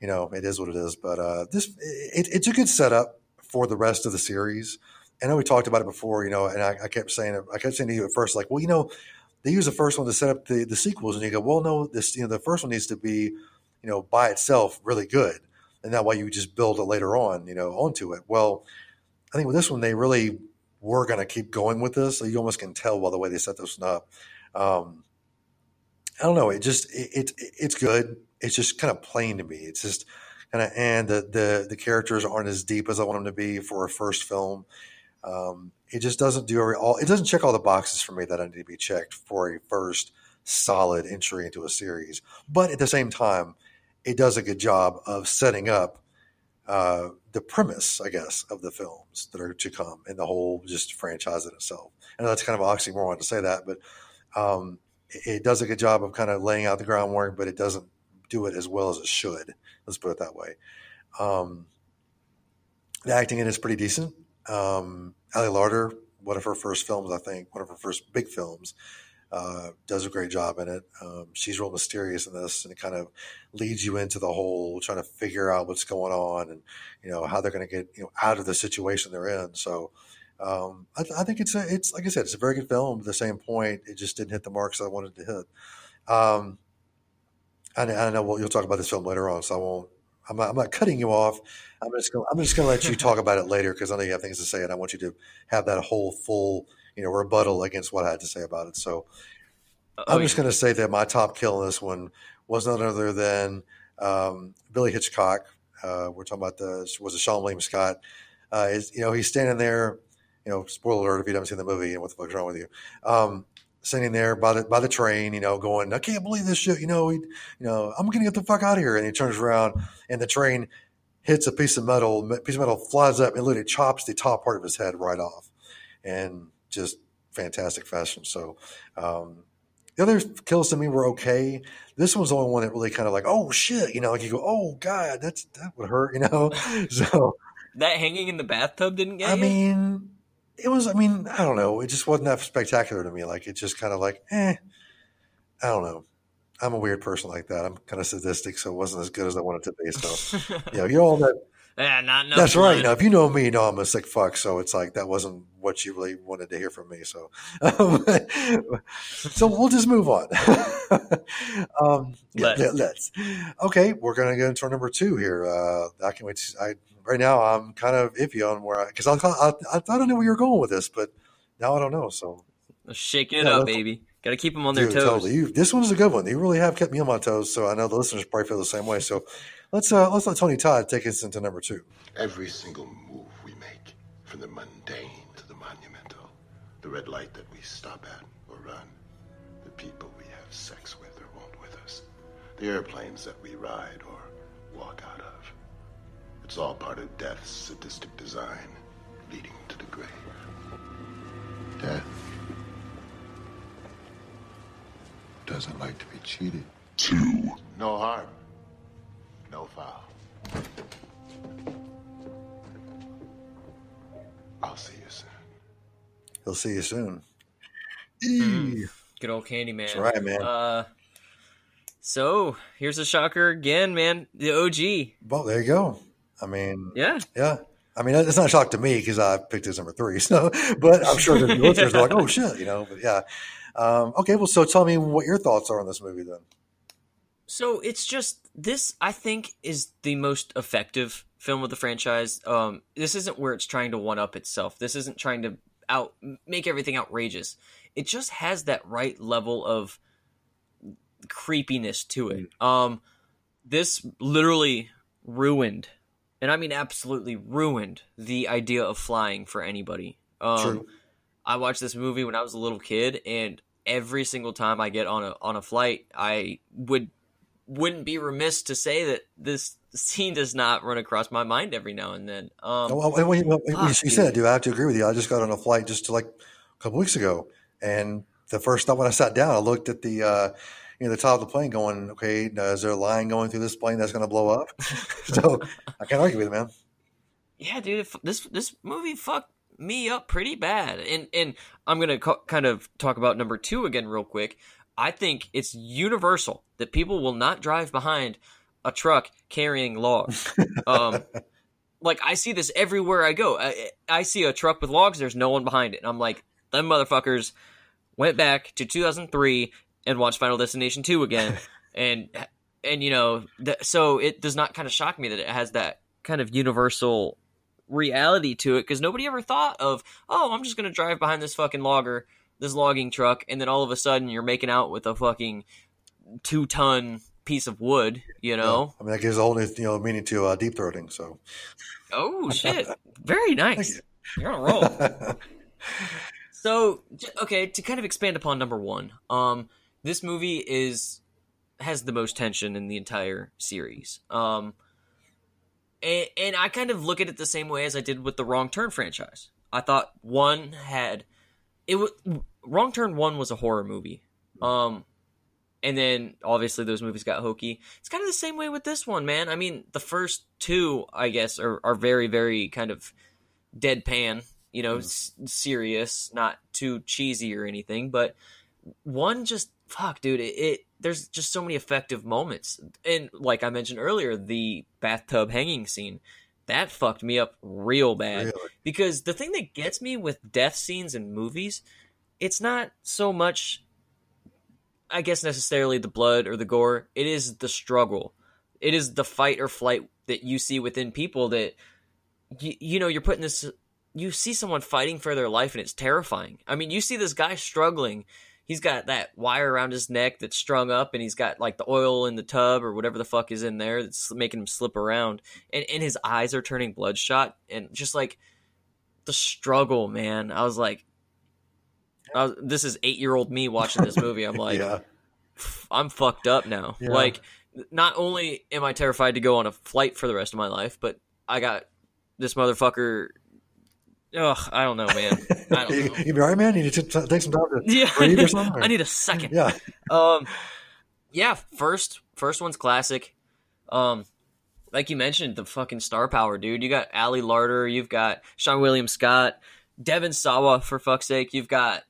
you know, it is what it is. But uh, this it, it's a good setup for the rest of the series. I know we talked about it before, you know, and I, I kept saying. I kept saying to you at first, like, well, you know, they use the first one to set up the, the sequels, and you go, well, no, this, you know, the first one needs to be, you know, by itself really good, and that way you just build it later on, you know, onto it. Well, I think with this one, they really were going to keep going with this. So you almost can tell by the way they set this one up. Um, I don't know. It just it, it it's good. It's just kind of plain to me. It's just kind of and the the the characters aren't as deep as I want them to be for a first film. Um, it just doesn't do all. It doesn't check all the boxes for me that I need to be checked for a first solid entry into a series. But at the same time, it does a good job of setting up uh, the premise, I guess, of the films that are to come and the whole just franchise in itself. Know that's kind of oxymoron to say that, but um, it, does a good job of kind of laying out the groundwork, but it doesn't do it as well as it should. Let's put it that way. Um, the acting in is pretty decent. Um, Larter, one of her first films, I think, one of her first big films, uh, does a great job in it. Um, she's real mysterious in this, and it kind of leads you into the whole trying to figure out what's going on and you know how they're going to get you know out of the situation they're in. So um, I, th- I think it's a, it's like I said, it's a very good film. At the same point, it just didn't hit the marks I wanted to hit. Um, I, I know well, you'll talk about this film later on, so I won't. I'm not, I'm not cutting you off. I'm just gonna, I'm just going to let you talk about it later because I know you have things to say, and I want you to have that whole full you know rebuttal against what I had to say about it. So Oh, I'm yeah. just going to say that my top kill in this one was none other than um, Billy Hitchcock. Uh, we're talking about the was it Seann William Scott? Uh, is you know he's standing there. You know, spoiler alert if you haven't seen the movie and what the fuck's wrong with you. Um, standing there by the by the train, you know, going, I can't believe this shit. You know, he, you know, I'm gonna get the fuck out of here. And he turns around, and the train hits a piece of metal. Piece of metal flies up and literally chops the top part of his head right off, and just fantastic fashion. So. Um, the other kills to me were okay. This one's the only one that really kind of like, oh shit, you know, like you go, oh god, that's that would hurt, you know. So that hanging in the bathtub didn't get I you? mean, it was. I mean, I don't know. It just wasn't that spectacular to me. Like it just kind of like, eh. I don't know. I'm a weird person like that. I'm kind of sadistic, so it wasn't as good as I wanted it to be. So, you know, you all that. Yeah, not. That's right. Now, if you know me, you know I'm a sick fuck. So it's like that wasn't what you really wanted to hear from me. So, um, so we'll just move on. um, yeah, Let's. let- let's. Okay, we're gonna go into our number two here. Uh, I can wait. To, I right now I'm kind of iffy on where I because I, I I thought I knew where you were going with this, but now I don't know. So Shaking it Yeah, up, baby. Got to keep them on their Dude, toes. totally. You, this one's a good one. You really have kept me on my toes. So I know the listeners probably feel the same way. So let's uh, let's let Tony Todd take us into number two. Every single move we make, from the mundane to The monumental, the red light that we stop at or run. The people we have sex with or won't with us. The airplanes that we ride or walk out of. It's all part of death's sadistic design, leading to the grave. Death doesn't like to be cheated. Two. No harm, no foul. I'll see you soon. He'll see you soon. Good old Candyman. That's right, man. Uh, so here's a shocker again, man. The OG. Well, there you go. I mean, Yeah. yeah. I mean, it's not a shock to me because I picked his number three. So, but I'm sure the listeners are like, "Oh shit," you know. But yeah. Um, okay, well, so tell me what your thoughts are on this movie then. So it's just this. I think is the most effective film of the franchise. Um, this isn't where it's trying to one up itself. This isn't trying to out make everything outrageous. It just has that right level of creepiness to it. Um, this literally ruined, and I mean absolutely ruined the idea of flying for anybody. Um, True. I watched this movie when I was a little kid, and every single time I get on a on a flight, I would wouldn't be remiss to say that this scene does not run across my mind every now and then. Um, well, when you, when you said dude. I have to agree with you. I just got on a flight just to like a couple weeks ago, and the first time when I sat down, I looked at the uh, you know the top of the plane, going, "Okay, is there a line going through this plane that's going to blow up?" so I can't argue with it, man. yeah, dude, this this movie fucked me up pretty bad, and and I'm gonna co- kind of talk about number two again real quick. I think it's universal that people will not drive behind a truck carrying logs. Um, like I see this everywhere I go. I, I see a truck with logs. There's no one behind it, and I'm like, them motherfuckers went back to 2003 and watched Final Destination 2 again, and and you know, th- so it does not kind of shock me that it has that kind of universal reality to it because nobody ever thought of, oh, I'm just gonna drive behind this fucking logger, this logging truck, and then all of a sudden you're making out with a fucking two ton piece of wood, you know? I mean, that gives a whole new you know meaning to uh, deep throating. So Oh shit! Very nice. You're on a roll. so okay, to kind of expand upon number one, um, this movie is has the most tension in the entire series. Um, and, and I kind of look at it the same way as I did with the Wrong Turn franchise. I thought one had it was Wrong Turn one was a horror movie. Um, and then obviously those movies got hokey. It's kind of the same way with this one, man. I mean, the first two, I guess, are, are very, very kind of deadpan, you know, s- serious, not too cheesy or anything. But one just fuck, dude. It, it there's just so many effective moments, and like I mentioned earlier, the bathtub hanging scene that fucked me up real bad Really? because the thing that gets me with death scenes in movies, it's not so much I guess necessarily the blood or the gore. It is the struggle. It is the fight or flight that you see within people that you, you know you're putting this you see someone fighting for their life and it's terrifying. I mean, you see this guy struggling. He's got that wire around his neck that's strung up and he's got like the oil in the tub or whatever the fuck is in there that's making him slip around and, and his eyes are turning bloodshot and just like the struggle, man. I was like I was, this is 8-year-old me watching this movie. I'm like yeah, I'm fucked up now. Yeah. Like, not only am I terrified to go on a flight for the rest of my life, but I got this motherfucker. Ugh, I don't know, man. I don't you, know. you be all right, man. You need to t- take some time to Yeah, breathe or something. or- I need a second. yeah, Um, yeah. First, first one's classic. Um, like you mentioned, the fucking star power, dude. You got Ali Larter. You've got Seann William Scott, Devon Sawa. For fuck's sake, you've got.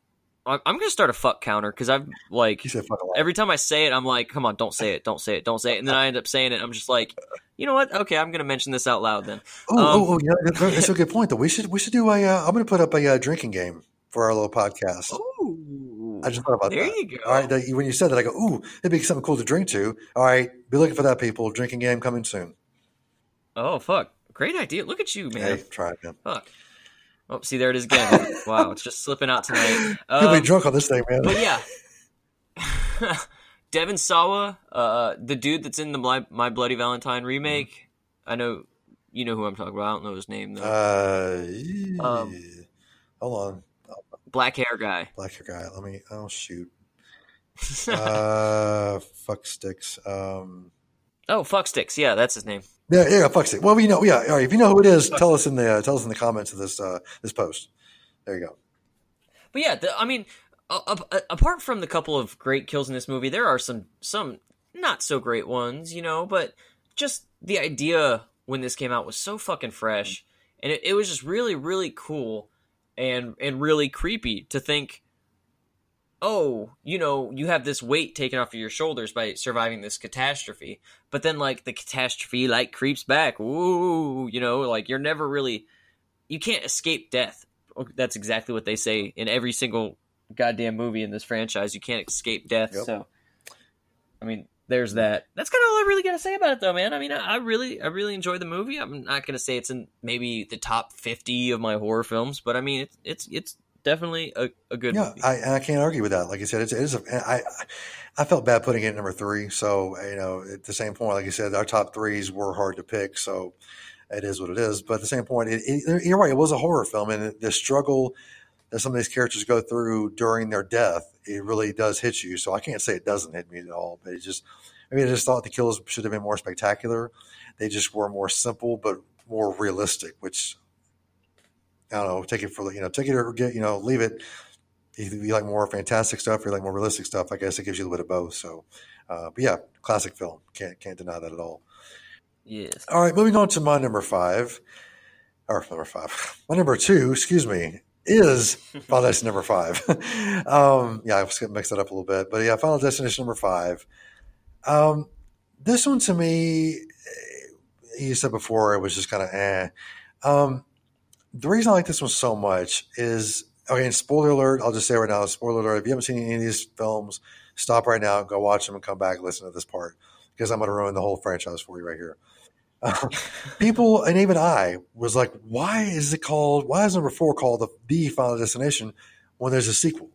I'm I'm gonna start a fuck counter because I've like you said fuck a lot. every time I say it, I'm like, come on, don't say it, don't say it, don't say it. And then I end up saying it. I'm just like, you know what? Okay, I'm going to mention this out loud then. Oh, Um, oh, oh, yeah, that- that's a good point. Though we should we should do a. Uh, I'm going to put up a uh, drinking game for our little podcast. Ooh. I just thought about there that. you go. All right, that, when you said that, I go, ooh, it'd be something cool to drink to. All right, be looking for that, people. Drinking game coming soon. Oh, fuck. Great idea. Look at you, man. Hey, try it, man. Fuck. Oh, see, there it is again. wow, it's just slipping out tonight. You'll Um, be drunk on this thing, man. But yeah. Devon Sawa, uh, the dude that's in the My, My Bloody Valentine remake. I know you know who I'm talking about. I don't know his name though. Uh, Um, hold on. black hair guy. Black hair guy. Let me. Oh shoot. uh, fuck sticks. Um, Oh, fuck sticks. Yeah, that's his name. Yeah, yeah, fuck sticks. Well, we know. Yeah, all right. If you know who it is, tell us in the uh, tell us in the comments of this uh, this post. There you go. But yeah, the, I mean, a, a, apart from the couple of great kills in this movie, there are some some not so great ones, you know. But just the idea when this came out was so fucking fresh, and it, it was just really really cool and and really creepy to think. Oh, you know, you have this weight taken off of your shoulders by surviving this catastrophe, but then like the catastrophe like creeps back. Ooh, you know, like you're never really, you can't escape death. That's exactly what they say in every single goddamn movie in this franchise. You can't escape death. Yep. So, I mean, there's that. That's kind of all I really got to say about it, though, man. I mean, I, really, I really enjoyed the movie. I'm not gonna say it's in maybe the top fifty of my horror films, but I mean, it's it's it's definitely a, a good Yeah, movie. I, and I can't argue with that. Like I said, it's, it is. A, I I felt bad putting it at number three. So you know, at the same point, like you said, our top threes were hard to pick. So it is what it is. But at the same point, it, it, you're right. It was a horror film, and the struggle that some of these characters go through during their death, it really does hit you. So I can't say it doesn't hit me at all. But it just, I mean, I just thought the kills should have been more spectacular. They just were more simple, but more realistic, which I don't know. Take it for you know, take it or get you know, leave it. If you like more fantastic stuff, or you like more realistic stuff, I guess it gives you a little bit of both. So, uh, but yeah, classic film. Can't can't deny that at all. yes. All right, moving on to my number five, or number five, my number two, excuse me, is Final Destination number five. um, yeah, I was gonna mix that up a little bit, but yeah, Final Destination number five. Um, this one to me, eh, you said before, it was just kind of eh. Um, the reason I like this one so much is okay. And spoiler alert! I'll just say right now, spoiler alert. If you haven't seen any of these films, stop right now, go watch them, and come back and listen to this part because I'm going to ruin the whole franchise for you right here. Uh, people and even I was like, why is it called? Why is number four called the, the Final Destination when there's a sequel?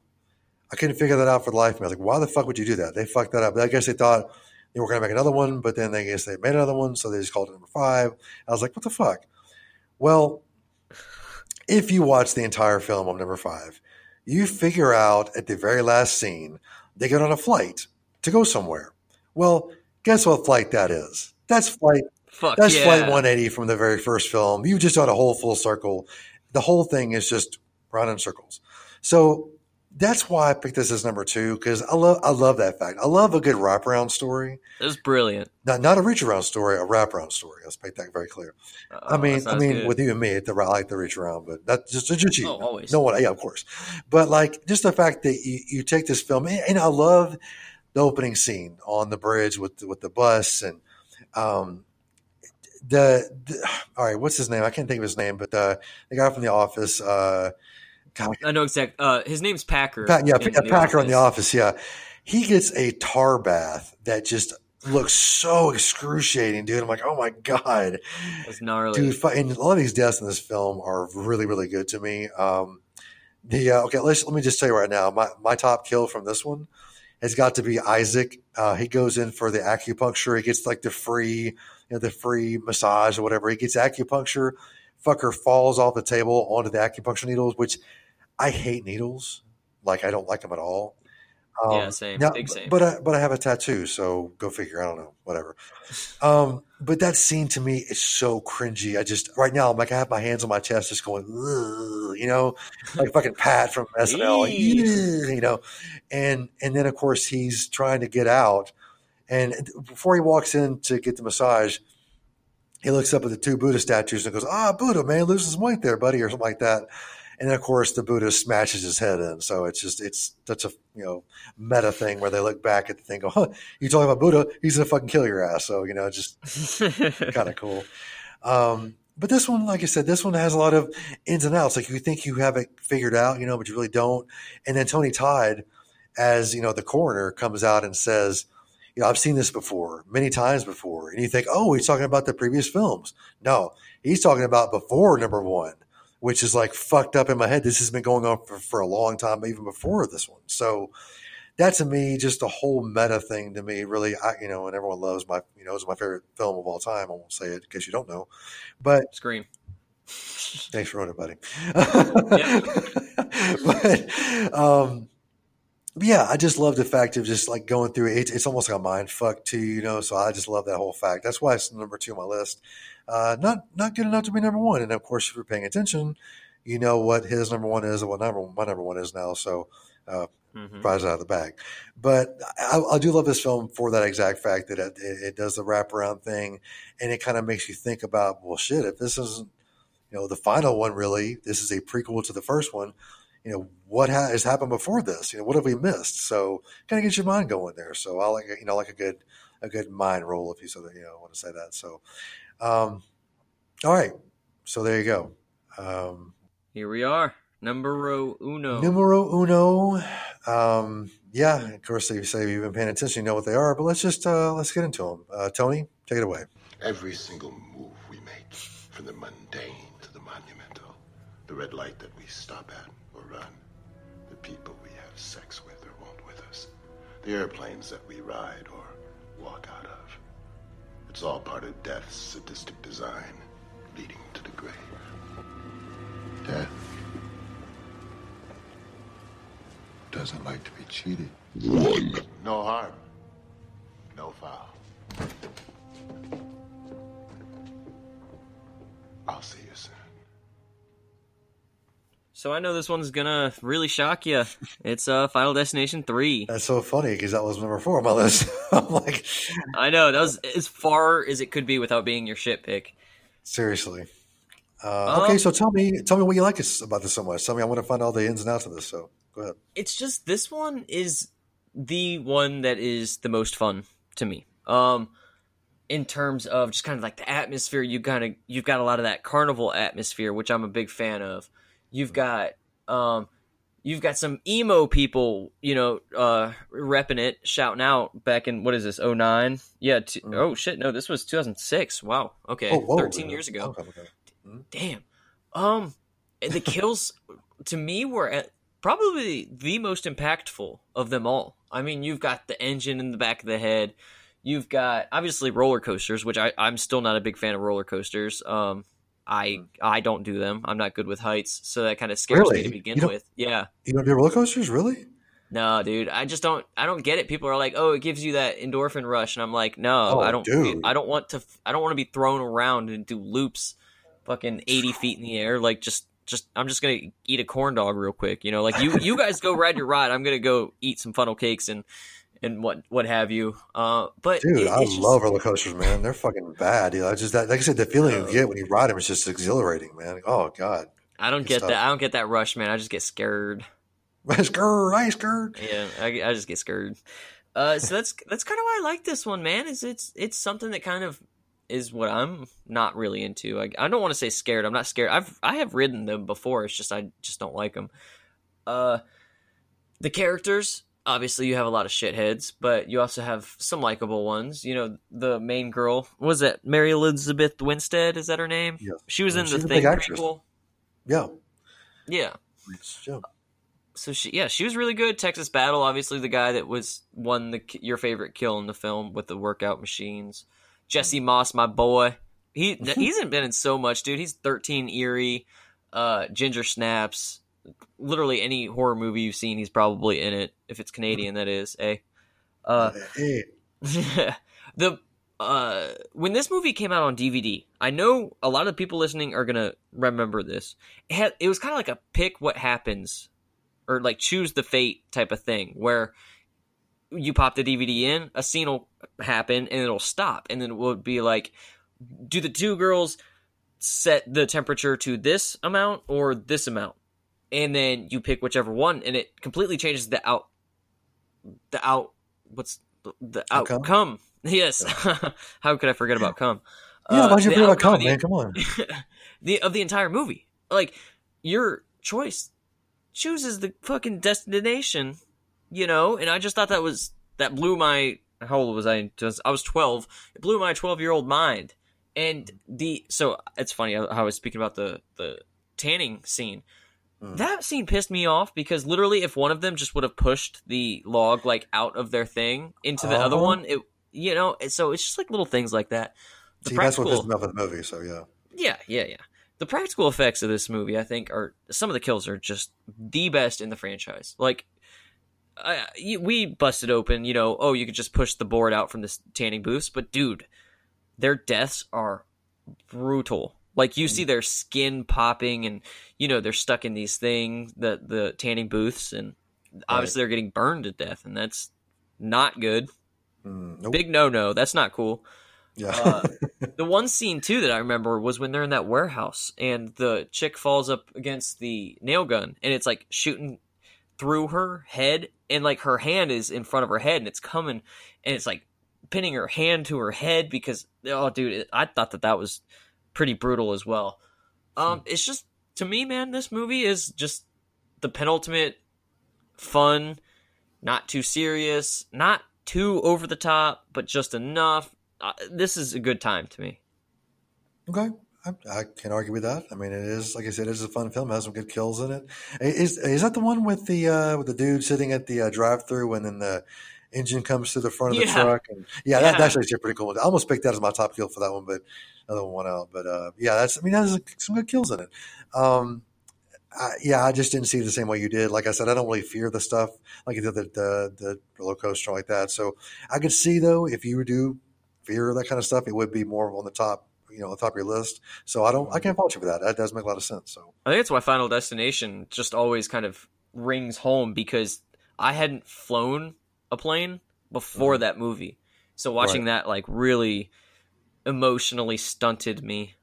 I couldn't figure that out for the life of me. I was like, why the fuck would you do that? They fucked that up. I guess they thought they were going to make another one, but then they guess they made another one, so they just called it number five. I was like, what the fuck? Well, if you watch the entire film of number five, you figure out at the very last scene they get on a flight to go somewhere. Well, guess what flight that is? That's flight Fuck that's yeah. flight 180 from the very first film. You've just done a whole full circle. The whole thing is just round in circles. So that's why I picked this as number two because I love I love that fact. I love a good wraparound story. It was brilliant. Not not a reach around story, a wraparound story. Let's make that very clear. I Oh, mean, I mean, good. with you and me, the, I like the reach around, but that's just, just you. Oh, always. No one, yeah, of course. But like, just the fact that you, you take this film, and, and I love the opening scene on the bridge with the, with the bus and um, the, the all right, what's his name? I can't think of his name, but the the guy from the office. Uh, God, I know exactly. Uh, his name's Packer. Pat, yeah, The Packer in the Office. Yeah, he gets a tar bath that just looks so excruciating, dude. I'm like, oh my god, It's gnarly. dude. And a lot of these deaths in this film are really, really good to me. Um, the uh, okay, let's let me just tell you right now, my my top kill from this one has got to be Isaac. Uh, he goes in for the acupuncture. He gets like the free, you know, the free massage or whatever. He gets acupuncture. Fucker falls off the table onto the acupuncture needles, which I hate needles. Like I don't like them at all. Um, Yeah, same. now- Big same. But I, but I have a tattoo, so go figure. I don't know, whatever. Um, but that scene to me is so cringy. I just right now I'm like I have my hands on my chest, just going, you know, like fucking Pat from SNL, like, you know, and and then of course he's trying to get out, and before he walks in to get the massage, he looks up at the two Buddha statues and goes, "Ah, Buddha, man, lose some weight there, buddy," or something like that. And then of course the Buddha smashes his head in. So it's just it's such a you know meta thing where they look back at the thing, go, "Huh, you talking about Buddha? He's gonna fucking kill your ass." So you know, just kind of cool. Um, but this one, like I said, this one has a lot of ins and outs. Like you think you have it figured out, you know, but you really don't. And then Tony Todd, as you know, the coroner comes out and says, "You know, I've seen this before, many times before." And you think, "Oh, he's talking about the previous films." No, he's talking about before number one, which is like fucked up in my head. This has been going on for, for a long time, even before this one. So that to me, just a whole meta thing to me, really, I, you know, and everyone loves my, you know, it's my favorite film of all time. I won't say it because you don't know, but Scream. thanks for ruining it, buddy. but um, yeah, I just love the fact of just like going through it. It's, it's almost like a mind fuck too, you know. So I just love that whole fact. That's why it's number two on my list. Uh, not not good enough to be number one. And of course, if you're paying attention, you know what his number one is and what number my number one is now. So uh, Mhm. prize out of the bag. But I, I do love this film for that exact fact that it, it does the wraparound thing, and it kind of makes you think about, well, shit, if this isn't, you know, the final one really, this is a prequel to the first one. You know, what ha- has happened before this? You know, what have we missed? So, kind of get your mind going there. So, I like, you know, like a good, a good mind roll if you so that you know want to say that. So, um, all right, so there you go. Um, Here we are, numero uno. Numero uno. Um, yeah, of course, if you say you've been paying attention, you know what they are. But let's just uh, let's get into them. Uh, Tony, take it away. Every single move we make, from the mundane to the monumental, the red light that we stop at sex with or won't with us, the airplanes that we ride or walk out of. It's all part of death's sadistic design, leading to the grave. Death doesn't like to be cheated. One. No harm, no foul. I'll see you soon. So I know this one's gonna really shock you. It's uh, Final Destination three. That's so funny because that was number four on my list. I'm like, I know that was as far as it could be without being your shit pick. seriously. Uh, okay, Um, so tell me, tell me what you like about this so much. Tell me, I want to find all the ins and outs of this. So go ahead. It's just this one is the one that is the most fun to me. Um, in terms of just kind of like the atmosphere, you kind of you've got a lot of that carnival atmosphere, which I'm a big fan of. You've got um, you've got some emo people, you know, uh, repping it, shouting out back in what is this? 09? Yeah. T- Oh shit! No, this was 2006. Wow. Okay, Oh, whoa, 13 man. years ago. Okay, okay. Damn. Um, the kills to me were at probably the most impactful of them all. I mean, you've got the engine in the back of the head. You've got obviously roller coasters, which I, I'm still not a big fan of roller coasters. Um, I hmm. I don't do them. I'm not good with heights, so that kind of scares Really? me to begin with. Yeah. You don't do roller coasters, really? No, dude, I just don't. I don't get it. People are like, "Oh, it gives you that endorphin rush," and I'm like, "No, Oh, I don't. dude. I don't want to. I don't want to be thrown around and do loops, fucking eighty feet in the air. Like, just, just. I'm just gonna eat a corn dog real quick. You know, like you, you guys go ride your ride. I'm gonna go eat some funnel cakes and and what what have you. Uh, but Dude, it- I just- love roller coasters, man. They're fucking bad. You know, I just that, like I said, the feeling you get when you ride them is just exhilarating, man. Oh god, I don't good get stuff. that. I don't get that rush, man. I just get scared. skirt, ice scared. Yeah, I, I just get scared. Uh, so that's that's kind of why I like this one, man. Is it's it's something that kind of is what I'm not really into. I, I don't want to say scared. I'm not scared. I've I have ridden them before. It's just I just don't like them. Uh, the characters obviously you have a lot of shitheads, but you also have some likable ones. You know, the main girl was it Mary Elizabeth Winstead? Is that her name? Yeah. She was in She's the Thing prequel. Yeah. Yeah. yeah. so she yeah she was really good texas battle obviously the guy that was won the your favorite kill in the film with the workout machines jesse moss my boy he he hasn't been in so much dude he's 13 eerie uh ginger snaps literally any horror movie you've seen he's probably in it if it's canadian that is eh uh the uh when this movie came out on DVD, I know a lot of people listening are gonna remember this. It had it was kind of like a pick what happens or like choose the fate type of thing where you pop the DVD in, a scene will happen and it'll stop, and then it would be like, do the two girls set the temperature to this amount or this amount? And then you pick whichever one, and it completely changes the out, the out, what's the, Outcome? outcome? Yes. How could I forget about come? yeah, Uh, why'd you up outcome come, the- man? Come on. the of the entire movie. Like your choice chooses the fucking destination, you know. And I just thought that was that blew my how old was I? Just- I was twelve. It blew my twelve year old mind. And the so it's funny how I was speaking about the the tanning scene. That scene pissed me off because literally, if one of them just would have pushed the log like out of their thing into the other Uh-huh. one, it you know. So it's just like little things like that. The See, that's what practical- pissed me off in the movie. So yeah, yeah, yeah, yeah. the practical effects of this movie, I think, are some of the kills are just the best in the franchise. Like, I, we busted open, you know, oh, you could just push the board out from the tanning booths, but dude, their deaths are brutal. Like you see their skin popping, and you know they're stuck in these things, the the tanning booths, and obviously they're getting burned to death, and that's not good. Mm, nope. Big no no. That's not cool. Yeah. Uh, the one scene too that I remember was when they're in that warehouse and the chick falls up against the nail gun and it's like shooting through her head and like her hand is in front of her head and it's coming and it's like pinning her hand to her head because oh dude it, I thought that that was pretty brutal as well. Um it's just to me man this movie is just the penultimate fun, not too serious, not too over the top, but just enough. Uh, this is a good time to me. Okay. I, I can't argue with that. I mean, it is like I said, it is a fun film. It has some good kills in it. Is is that the one with the uh, with the dude sitting at the uh, drive through and then the engine comes to the front of the truck? And yeah, Yeah. That, that's actually a pretty cool. One. I almost picked that as my top kill for that one, but another one went out. But uh, yeah, that's I mean, that has some good kills in it. Um, I, yeah, I just didn't see it the same way you did. Like I said, I don't really fear the stuff like you did the, the the roller coaster like that. So I could see though if you do fear that kind of stuff, it would be more on the top, you know, on the top of your list. So I don't, I can't fault you for that. That does make a lot of sense. So I think that's why Final Destination just always kind of rings home because I hadn't flown a plane before that movie. So watching Right. that like really emotionally stunted me.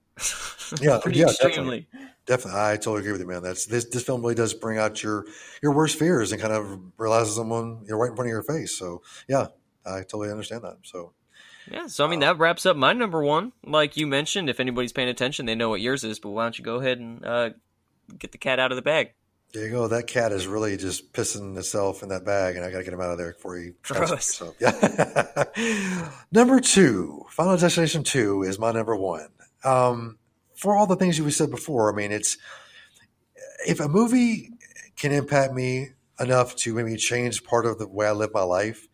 Yeah, pretty yeah, extremely. definitely, I totally agree with you, man. That's this this film really does bring out your your worst fears and kind of realizes someone you're right in front of your face. So yeah, I totally understand that. So Yeah, so I mean that wraps up my number one. Like you mentioned, if anybody's paying attention, they know what yours is. But why don't you go ahead and uh, get the cat out of the bag? There you go. That cat is really just pissing itself in that bag, and I got to get him out of there before he. Gross. So, yeah. number two, Final Destination Two is my number one. Um, for all the things you said before, I mean, it's if a movie can impact me enough to maybe change part of the way I live my life,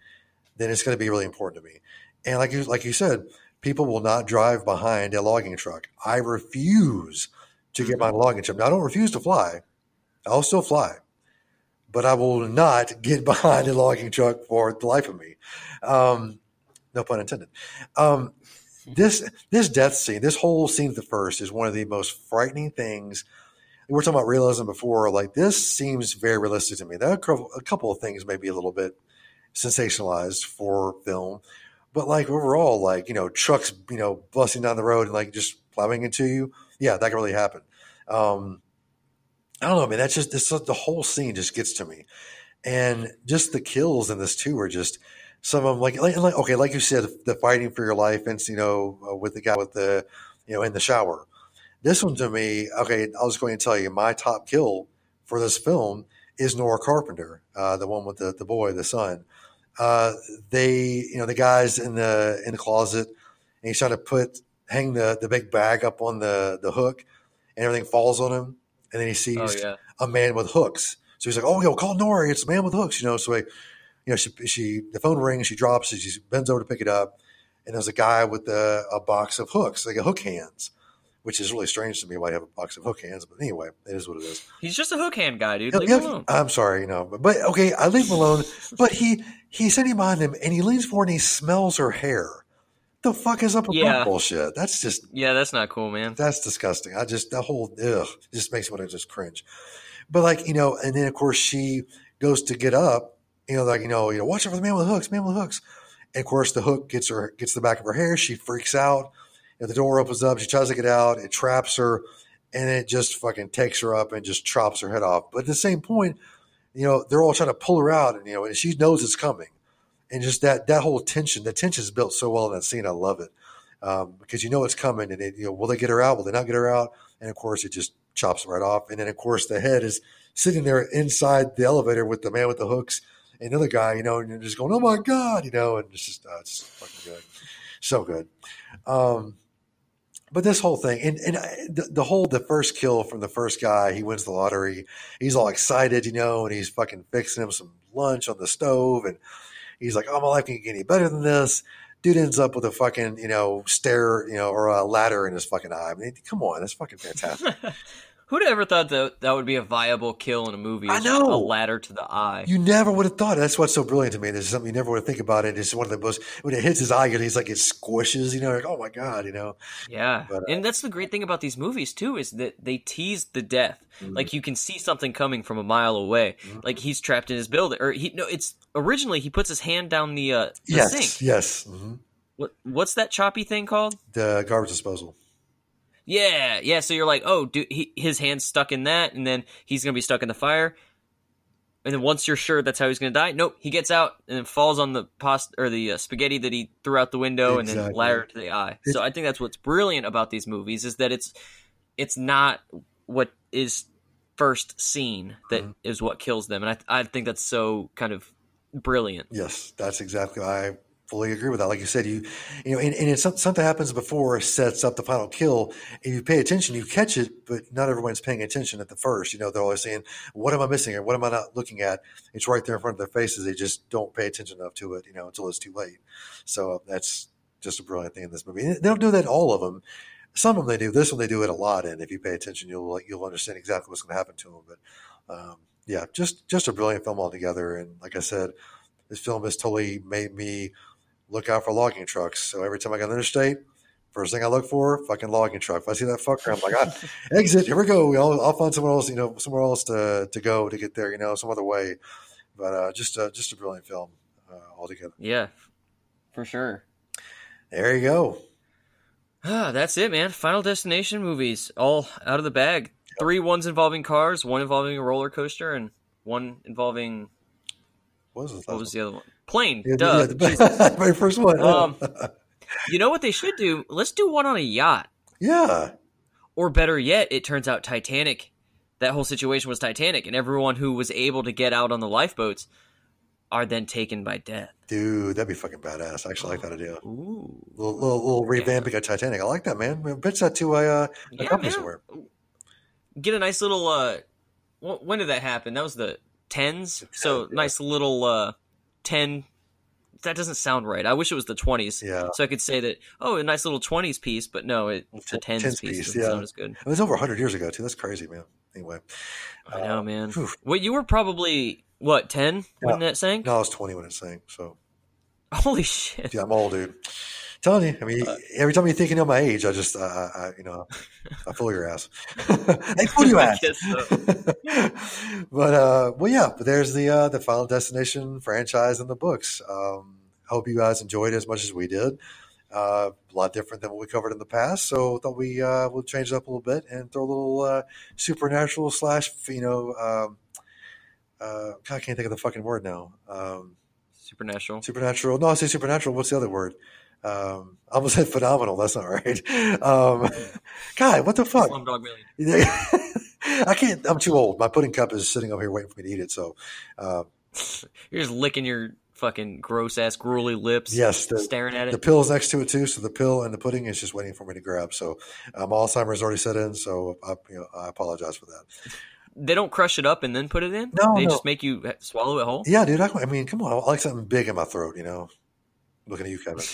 then it's going to be really important to me. And like you, like you said, people will not drive behind a logging truck. I refuse to get behind a logging truck. Now, I don't refuse to fly. I'll still fly, but I will not get behind a logging truck for the life of me. Um, no pun intended. Um, this this death scene, this whole scene the first, is one of the most frightening things. We were talking about realism before. Like this seems very realistic to me. There are a couple- a couple of things maybe a little bit sensationalized for film, but like overall, like you know, trucks, you know, busting down the road and like just plowing into you. Yeah, that can really happen. Um, I don't know, man. That's just this, the whole scene just gets to me, and just the kills in this too are just some of them like, like, like okay, like you said, the fighting for your life, and you know, uh, with the guy with the you know in the shower. This one to me, okay, I was going to tell you my top kill for this film is Nora Carpenter, uh, the one with the the boy, the son. Uh, they, you know, the guys in the in the closet, and he's trying to put hang the the big bag up on the the hook, and everything falls on him, and then he sees Oh yeah, a man with hooks. So he's like, "Oh, yo, call Nori. It's a man with hooks." You know, so he, you know, she, she the phone rings, she drops it, she bends over to pick it up, and there's a guy with a, a box of hooks, like a hook hands, which is really strange to me why you have a box of hook hands. But anyway, it is what it is. he's just a hook hand guy, dude. Leave yeah, him alone. I'm sorry, you know, but, but okay, I leave him alone. But he he's sitting behind him, and he leans forward and he smells her hair. The fuck is up with Yeah. that bullshit? That's just Yeah, that's not cool, man. that's disgusting. I just that whole ugh just makes me want to just cringe. But like you know, and then of course she goes to get up. You know, like you know, you know, watch out for the man with the hooks, man with the hooks. And of course, the hook gets her gets the back of her hair. She freaks out. And the door opens up. She tries to get out. It traps her, and it just fucking takes her up and just chops her head off. But at the same point, you know, they're all trying to pull her out, and you know, and she knows it's coming. And just that that whole tension, the tension is built so well in that scene. I love it um, because you know it's coming, and it, you know, will they get her out? Will they not get her out? And of course, it just chops right off. And then of course, the head is sitting there inside the elevator with the man with the hooks and the other guy, you know, and you're just going, "Oh my god," you know, and it's just uh, it's fucking good, so good. Um, but this whole thing, and, and the, the whole the first kill from the first guy, he wins the lottery. He's all excited, you know, and he's fucking fixing him some lunch on the stove, and he's like, "Oh, my life can get any better than this." dude ends up with a fucking you know stair you know or a ladder in his fucking eye. I mean, come on, that's fucking fantastic. Who'd ever thought that that would be a viable kill in a movie? I know. a ladder to the eye. You never would have thought. That's what's so brilliant to me. There's something you never would think about it. It's one of the most when it hits his eye, he's like it squishes. You know, like oh my god, you know. Yeah, But, uh, and that's the great thing about these movies too is that they tease the death. Mm-hmm. Like you can see something coming from a mile away. Like he's trapped in his building, or he no. It's originally he puts his hand down the uh, the yes, sink. yes. hmm What what's that choppy thing called? The garbage disposal. Yeah, yeah. So you're like, oh, dude, he, his hand's stuck in that, and then he's gonna be stuck in the fire. And then once you're sure that's how he's gonna die, nope, he gets out and then falls on the pasta or the uh, spaghetti that he threw out the window, and then Exactly. ladder to the eye. so I think that's what's brilliant about these movies is that it's it's not what is first seen that is Mm-hmm. what kills them, and I I think that's so kind of brilliant. Yes, that's exactly. I fully agree with that. Like you said, you you know, and, and it's something happens before sets up the final kill. If you pay attention, you catch it, but not everyone's paying attention at the first. You know, they're always saying, "What am I missing? Or what am I not looking at?" It's right there in front of their faces. They just don't pay attention enough to it. You know, until it's too late. So that's just a brilliant thing in this movie. And they don't do that in all of them. Some of them they do. This one they do it a lot. And if you pay attention, you'll you'll understand exactly what's going to happen to them. But um, yeah, just just a brilliant film altogether. And like I said, this film has totally made me look out for logging trucks. So every time I go on the interstate, first thing I look for, fucking logging truck. If I see that fucker, I'm like, ah, exit. Here we go. I'll, I'll find somewhere else, you know, somewhere else to, to go to get there, you know, some other way. But uh, just uh, just a brilliant film uh, altogether. Yeah, for sure. There you go. Ah, that's it, man. Final Destination movies, all out of the bag. Three ones involving cars, one involving a roller coaster, and one involving What was, what was the other one? Plane. Yeah, Duh. yeah, the very first one. Um, you know what they should do? Let's do one on a yacht, yeah. or better yet, it turns out Titanic. That whole situation was Titanic, and everyone who was able to get out on the lifeboats are then taken by death. Dude, that'd be fucking badass. I actually like that idea. Ooh, Little, little, little revamping of Titanic. I like that, man. pitch that to a, uh, a Yeah, company man. somewhere. get a nice little. uh When did that happen? That was the tens. So yeah. nice little uh ten. That doesn't sound right. I wish it was the twenties. Yeah. So I could say that. Oh, a nice little twenties piece, but no, it, it's a Tw- tens, tens piece. piece, Doesn't yeah. sound as good. It was over 100 years ago, too. That's crazy, man. Anyway. I know, uh, man. whew. Well, you were probably what ten when that sank? No, I was 20 when it sank. So, Holy shit! yeah, I'm old, dude. Telling you, I mean, every time you think you know my age, I just, uh, I, I, you know, I fool your ass. I fool you ass. so. but uh, well, yeah. But there's the uh, the Final Destination franchise in the books. Um, hope you guys enjoyed it as much as we did. Uh, a lot different than what we covered in the past, so thought we uh, will change it up a little bit and throw a little uh, supernatural slash, you know, um, uh, God, I can't think of the fucking word now. Um, Supernatural. supernatural. No, I say supernatural. What's the other word? Um, I almost said phenomenal. That's not right. Um, God, what the fuck? I can't. I'm too old. My pudding cup is sitting over here waiting for me to eat it. So, uh, You're just licking your fucking gross ass gruely lips. yes, the, staring at it. the pill's next to it too. So the pill and the pudding is just waiting for me to grab. So, um, Alzheimer's already set in. So, I, you know, I apologize for that. they don't crush it up and then put it in. No, they no. just make you swallow it whole. Yeah, dude. I, I mean, come on. I like something big in my throat. You know, looking at you, Kevin.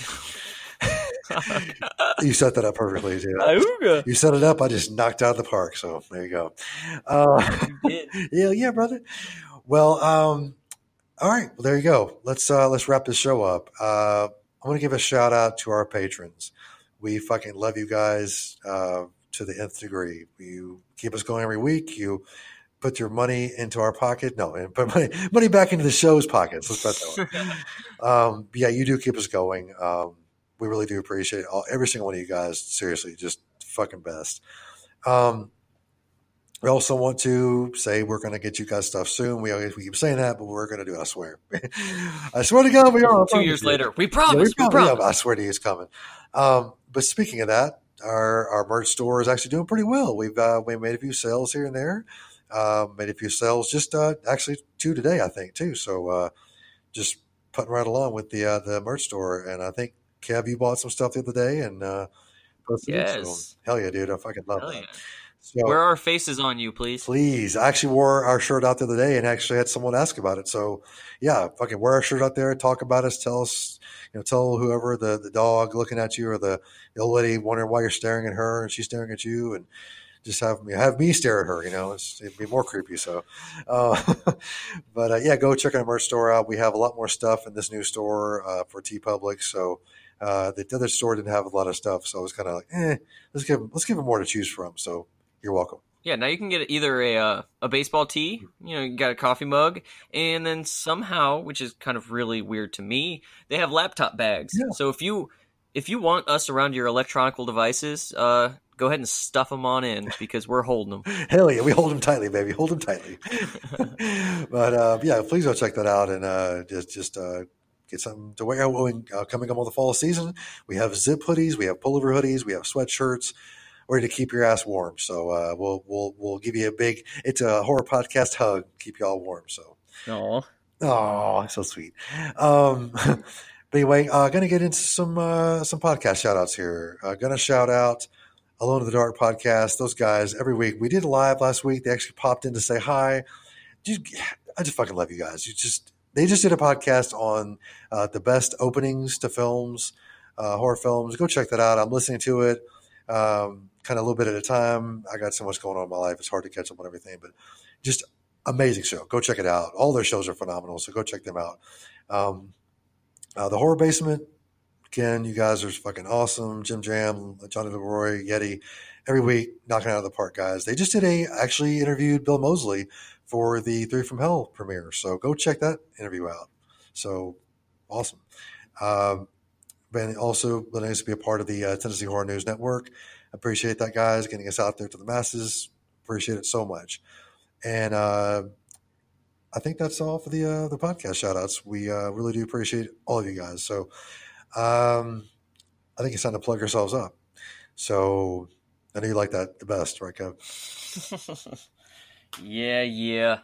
you set that up perfectly, dude. You set it up. I just knocked out of the park. So there you go. Uh, yeah, yeah, brother. Well, um, all right. Well, there you go. Let's uh, let's wrap this show up. Uh, I want to give a shout out to our patrons. We fucking love you guys uh, to the nth degree. You keep us going every week. You put your money into our pocket. No, and put money money back into the show's pockets. Let's put that way. um, yeah, you do keep us going. Um, we really do appreciate all, every single one of you guys. Seriously, just fucking best. Um, we also want to say we're going to get you guys stuff soon. We always, we keep saying that, but we're going to do. it, I swear. I swear to God, we are. Two years later, we Yeah, promise. we we promise. promise. Yeah, I swear to you, it's coming. Um, but speaking of that, our our merch store is actually doing pretty well. We've uh, we made a few sales here and there. Uh, made a few sales, just uh, actually two today, I think, too. So uh, just putting right along with the uh, the merch store. And I think Kev, you bought some stuff the other day, and uh, posted it. So, Yes. hell yeah, dude! I fucking love Hell that. yeah. So Wear our faces on you, please. please, I actually wore our shirt out the other day and actually had someone ask about it. So yeah, fucking wear our shirt out there, talk about us, tell us, you know, tell whoever the the dog looking at you or the, the old lady wondering why you're staring at her and she's staring at you and just have me have me stare at her. You know, it's, it'd be more creepy. So, uh, but uh, yeah, go check our merch store out. We have a lot more stuff in this new store uh, for TeePublic. So uh, the other store didn't have a lot of stuff, so I was kind of like, eh, let's give let's give them more to choose from. So you're welcome. Yeah, now you can get either a uh, a baseball tee, you know, you got a coffee mug, and then somehow, which is kind of really weird to me, they have laptop bags. Yeah. So if you if you want us around your electronical devices, uh, go ahead and stuff them on in because we're holding them. Hell yeah, we hold them tightly, baby. Hold them tightly. but uh, yeah, please go check that out and uh, just just uh, get something to wear. When, uh, coming up on the fall season, we have zip hoodies, we have pullover hoodies, we have sweatshirts. Ready to keep your ass warm, so uh, we'll we'll we'll give you a big. It's a horror podcast hug. Keep you all warm. So, Oh, oh, so sweet. Um, but anyway, uh, gonna get into some uh, some podcast shout outs here. Uh, gonna shout out Alone in the Dark podcast. Those guys every week. We did a live last week. They actually popped in to say hi. Just, I just fucking love you guys. You just they just did a podcast on uh, the best openings to films, uh, horror films. Go check that out. I'm listening to it, um, kind of a little bit at a time. I got so much going on in my life; it's hard to catch up on everything. But just amazing show. Go check it out. All their shows are phenomenal, so go check them out. Um, uh, the horror basement. Again, you guys are fucking awesome. Jim Jam, Johnny Leroy, Yeti, every week knocking out of the park, guys. They just did a actually interviewed Bill Moseley for the Three from Hell premiere, so go check that interview out. So awesome. Um, been also been nice to be a part of the uh, Tennessee Horror News Network. Appreciate that, guys, getting us out there to the masses. Appreciate it so much. And uh, I think that's all for the uh, the podcast shout outs. We uh, really do appreciate all of you guys. So um, I think it's time to plug ourselves up. So I know you like that the best, right, Kev? yeah, yeah.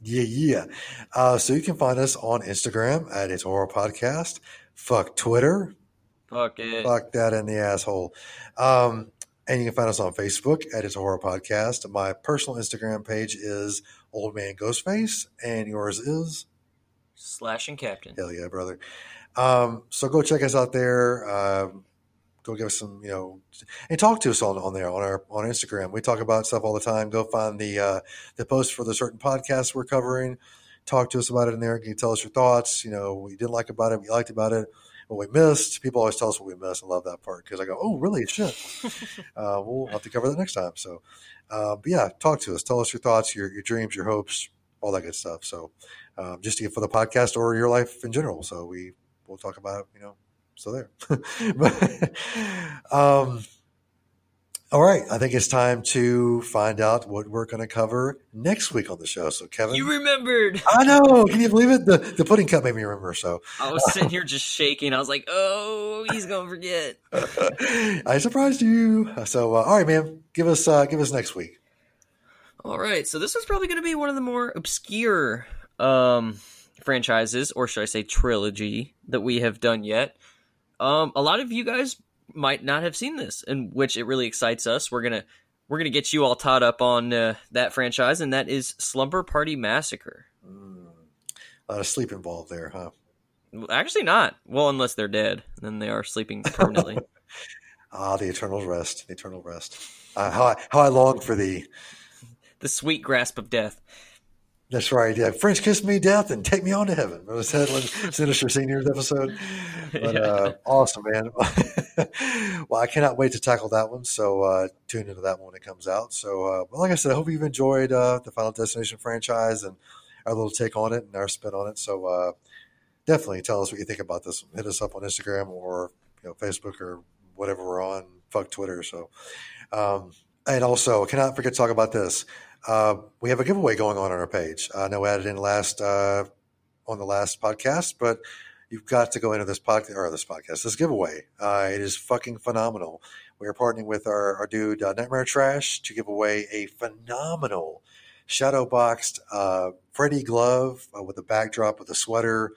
Yeah, yeah. Uh, so you can find us on Instagram at It's Horror Podcast. Fuck Twitter. Fuck it. Fuck that in the asshole. Um, and you can find us on Facebook at It's a Horror Podcast. My personal Instagram page is Old Man Ghostface, and yours is Slashing Captain. Hell yeah, brother. Um, so go check us out there. Um, go give us some, you know, and talk to us on, on there on our on Instagram. We talk about stuff all the time. Go find the uh, the post for the certain podcast we're covering. Talk to us about it in there. Can you tell us your thoughts? You know, what you didn't like about it, what you liked about it, what we missed. People always tell us what we missed. I love that part because I go, oh, really? Shit. uh, we'll have to cover that next time. So, uh, but yeah, talk to us. Tell us your thoughts, your your dreams, your hopes, all that good stuff. So, um, just to get for the podcast or your life in general. So we we'll talk about you know. So there. but, um, all right, I think it's time to find out what we're going to cover next week on the show. So, Kevin, You remembered. I know. Can you believe it? The the pudding cup made me remember. So, I was sitting here just shaking. I was like, oh, he's going to forget. I surprised you. So, uh, all right, man, give us uh, give us next week. All right, so this is probably going to be one of the more obscure um, franchises, or should I say trilogy, that we have done yet. Um, a lot of you guys might not have seen this, in which it really excites us. We're gonna we're gonna get you all taught up on uh, that franchise, and that is Slumber Party Massacre. A lot of sleep involved there, huh? Actually, not well, unless they're dead, then they are sleeping permanently. Ah, the eternal rest, the eternal rest. Uh, how I, how I long for the. the sweet grasp of death. That's right. Yeah, French kiss me death and take me on to heaven. What was one Sinister Seniors episode? But uh, awesome, man. well, I cannot wait to tackle that one. So uh, tune into that one when it comes out. So, uh, well, like I said, I hope you've enjoyed uh, the Final Destination franchise and our little take on it and our spin on it. So uh, definitely tell us what you think about this. Hit us up on Instagram or you know Facebook or whatever we're on. Fuck Twitter. So, um, and also, cannot forget to talk about this. Uh, we have a giveaway going on on our page. I know added in last uh, on the last podcast, but you've got to go into this podcast or this podcast, this giveaway. Uh, it is fucking phenomenal. We are partnering with our, our dude uh, Nightmare Trash to give away a phenomenal shadow boxed uh, Freddy glove uh, with a backdrop with a sweater.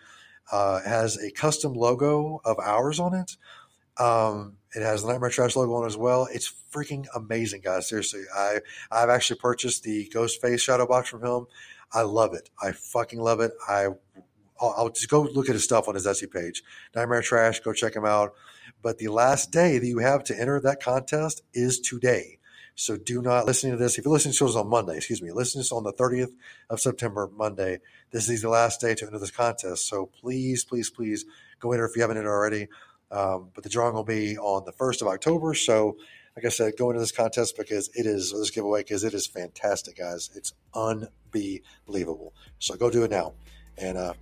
Has a custom logo of ours on it. Um, it has the Nightmare Trash logo on as well. It's freaking amazing, guys. Seriously, I I've actually purchased the Ghostface shadow box from him. I love it. I fucking love it. I I'll, I'll just go look at his stuff on his Etsy page. Nightmare Trash. Go check him out. But the last day that you have to enter that contest is today. So do not listen to this. If you're listening to this on Monday, excuse me, listen to this on the 30th of September, Monday. This is the last day to enter this contest. So please, please, please go enter if you haven't entered already. Um, but the drawing will be on the 1st of October. So, like I said, go into this contest because it is, this giveaway, because it is fantastic, guys. It's unbelievable. So go do it now. And uh,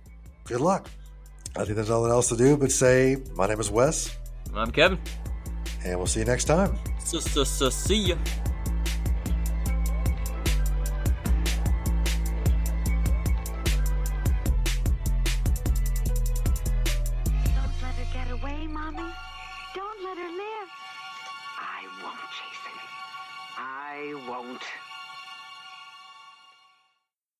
good luck. I think there's nothing else to do but say, my name is Wes, I'm Kevin. and we'll see you next time. See ya.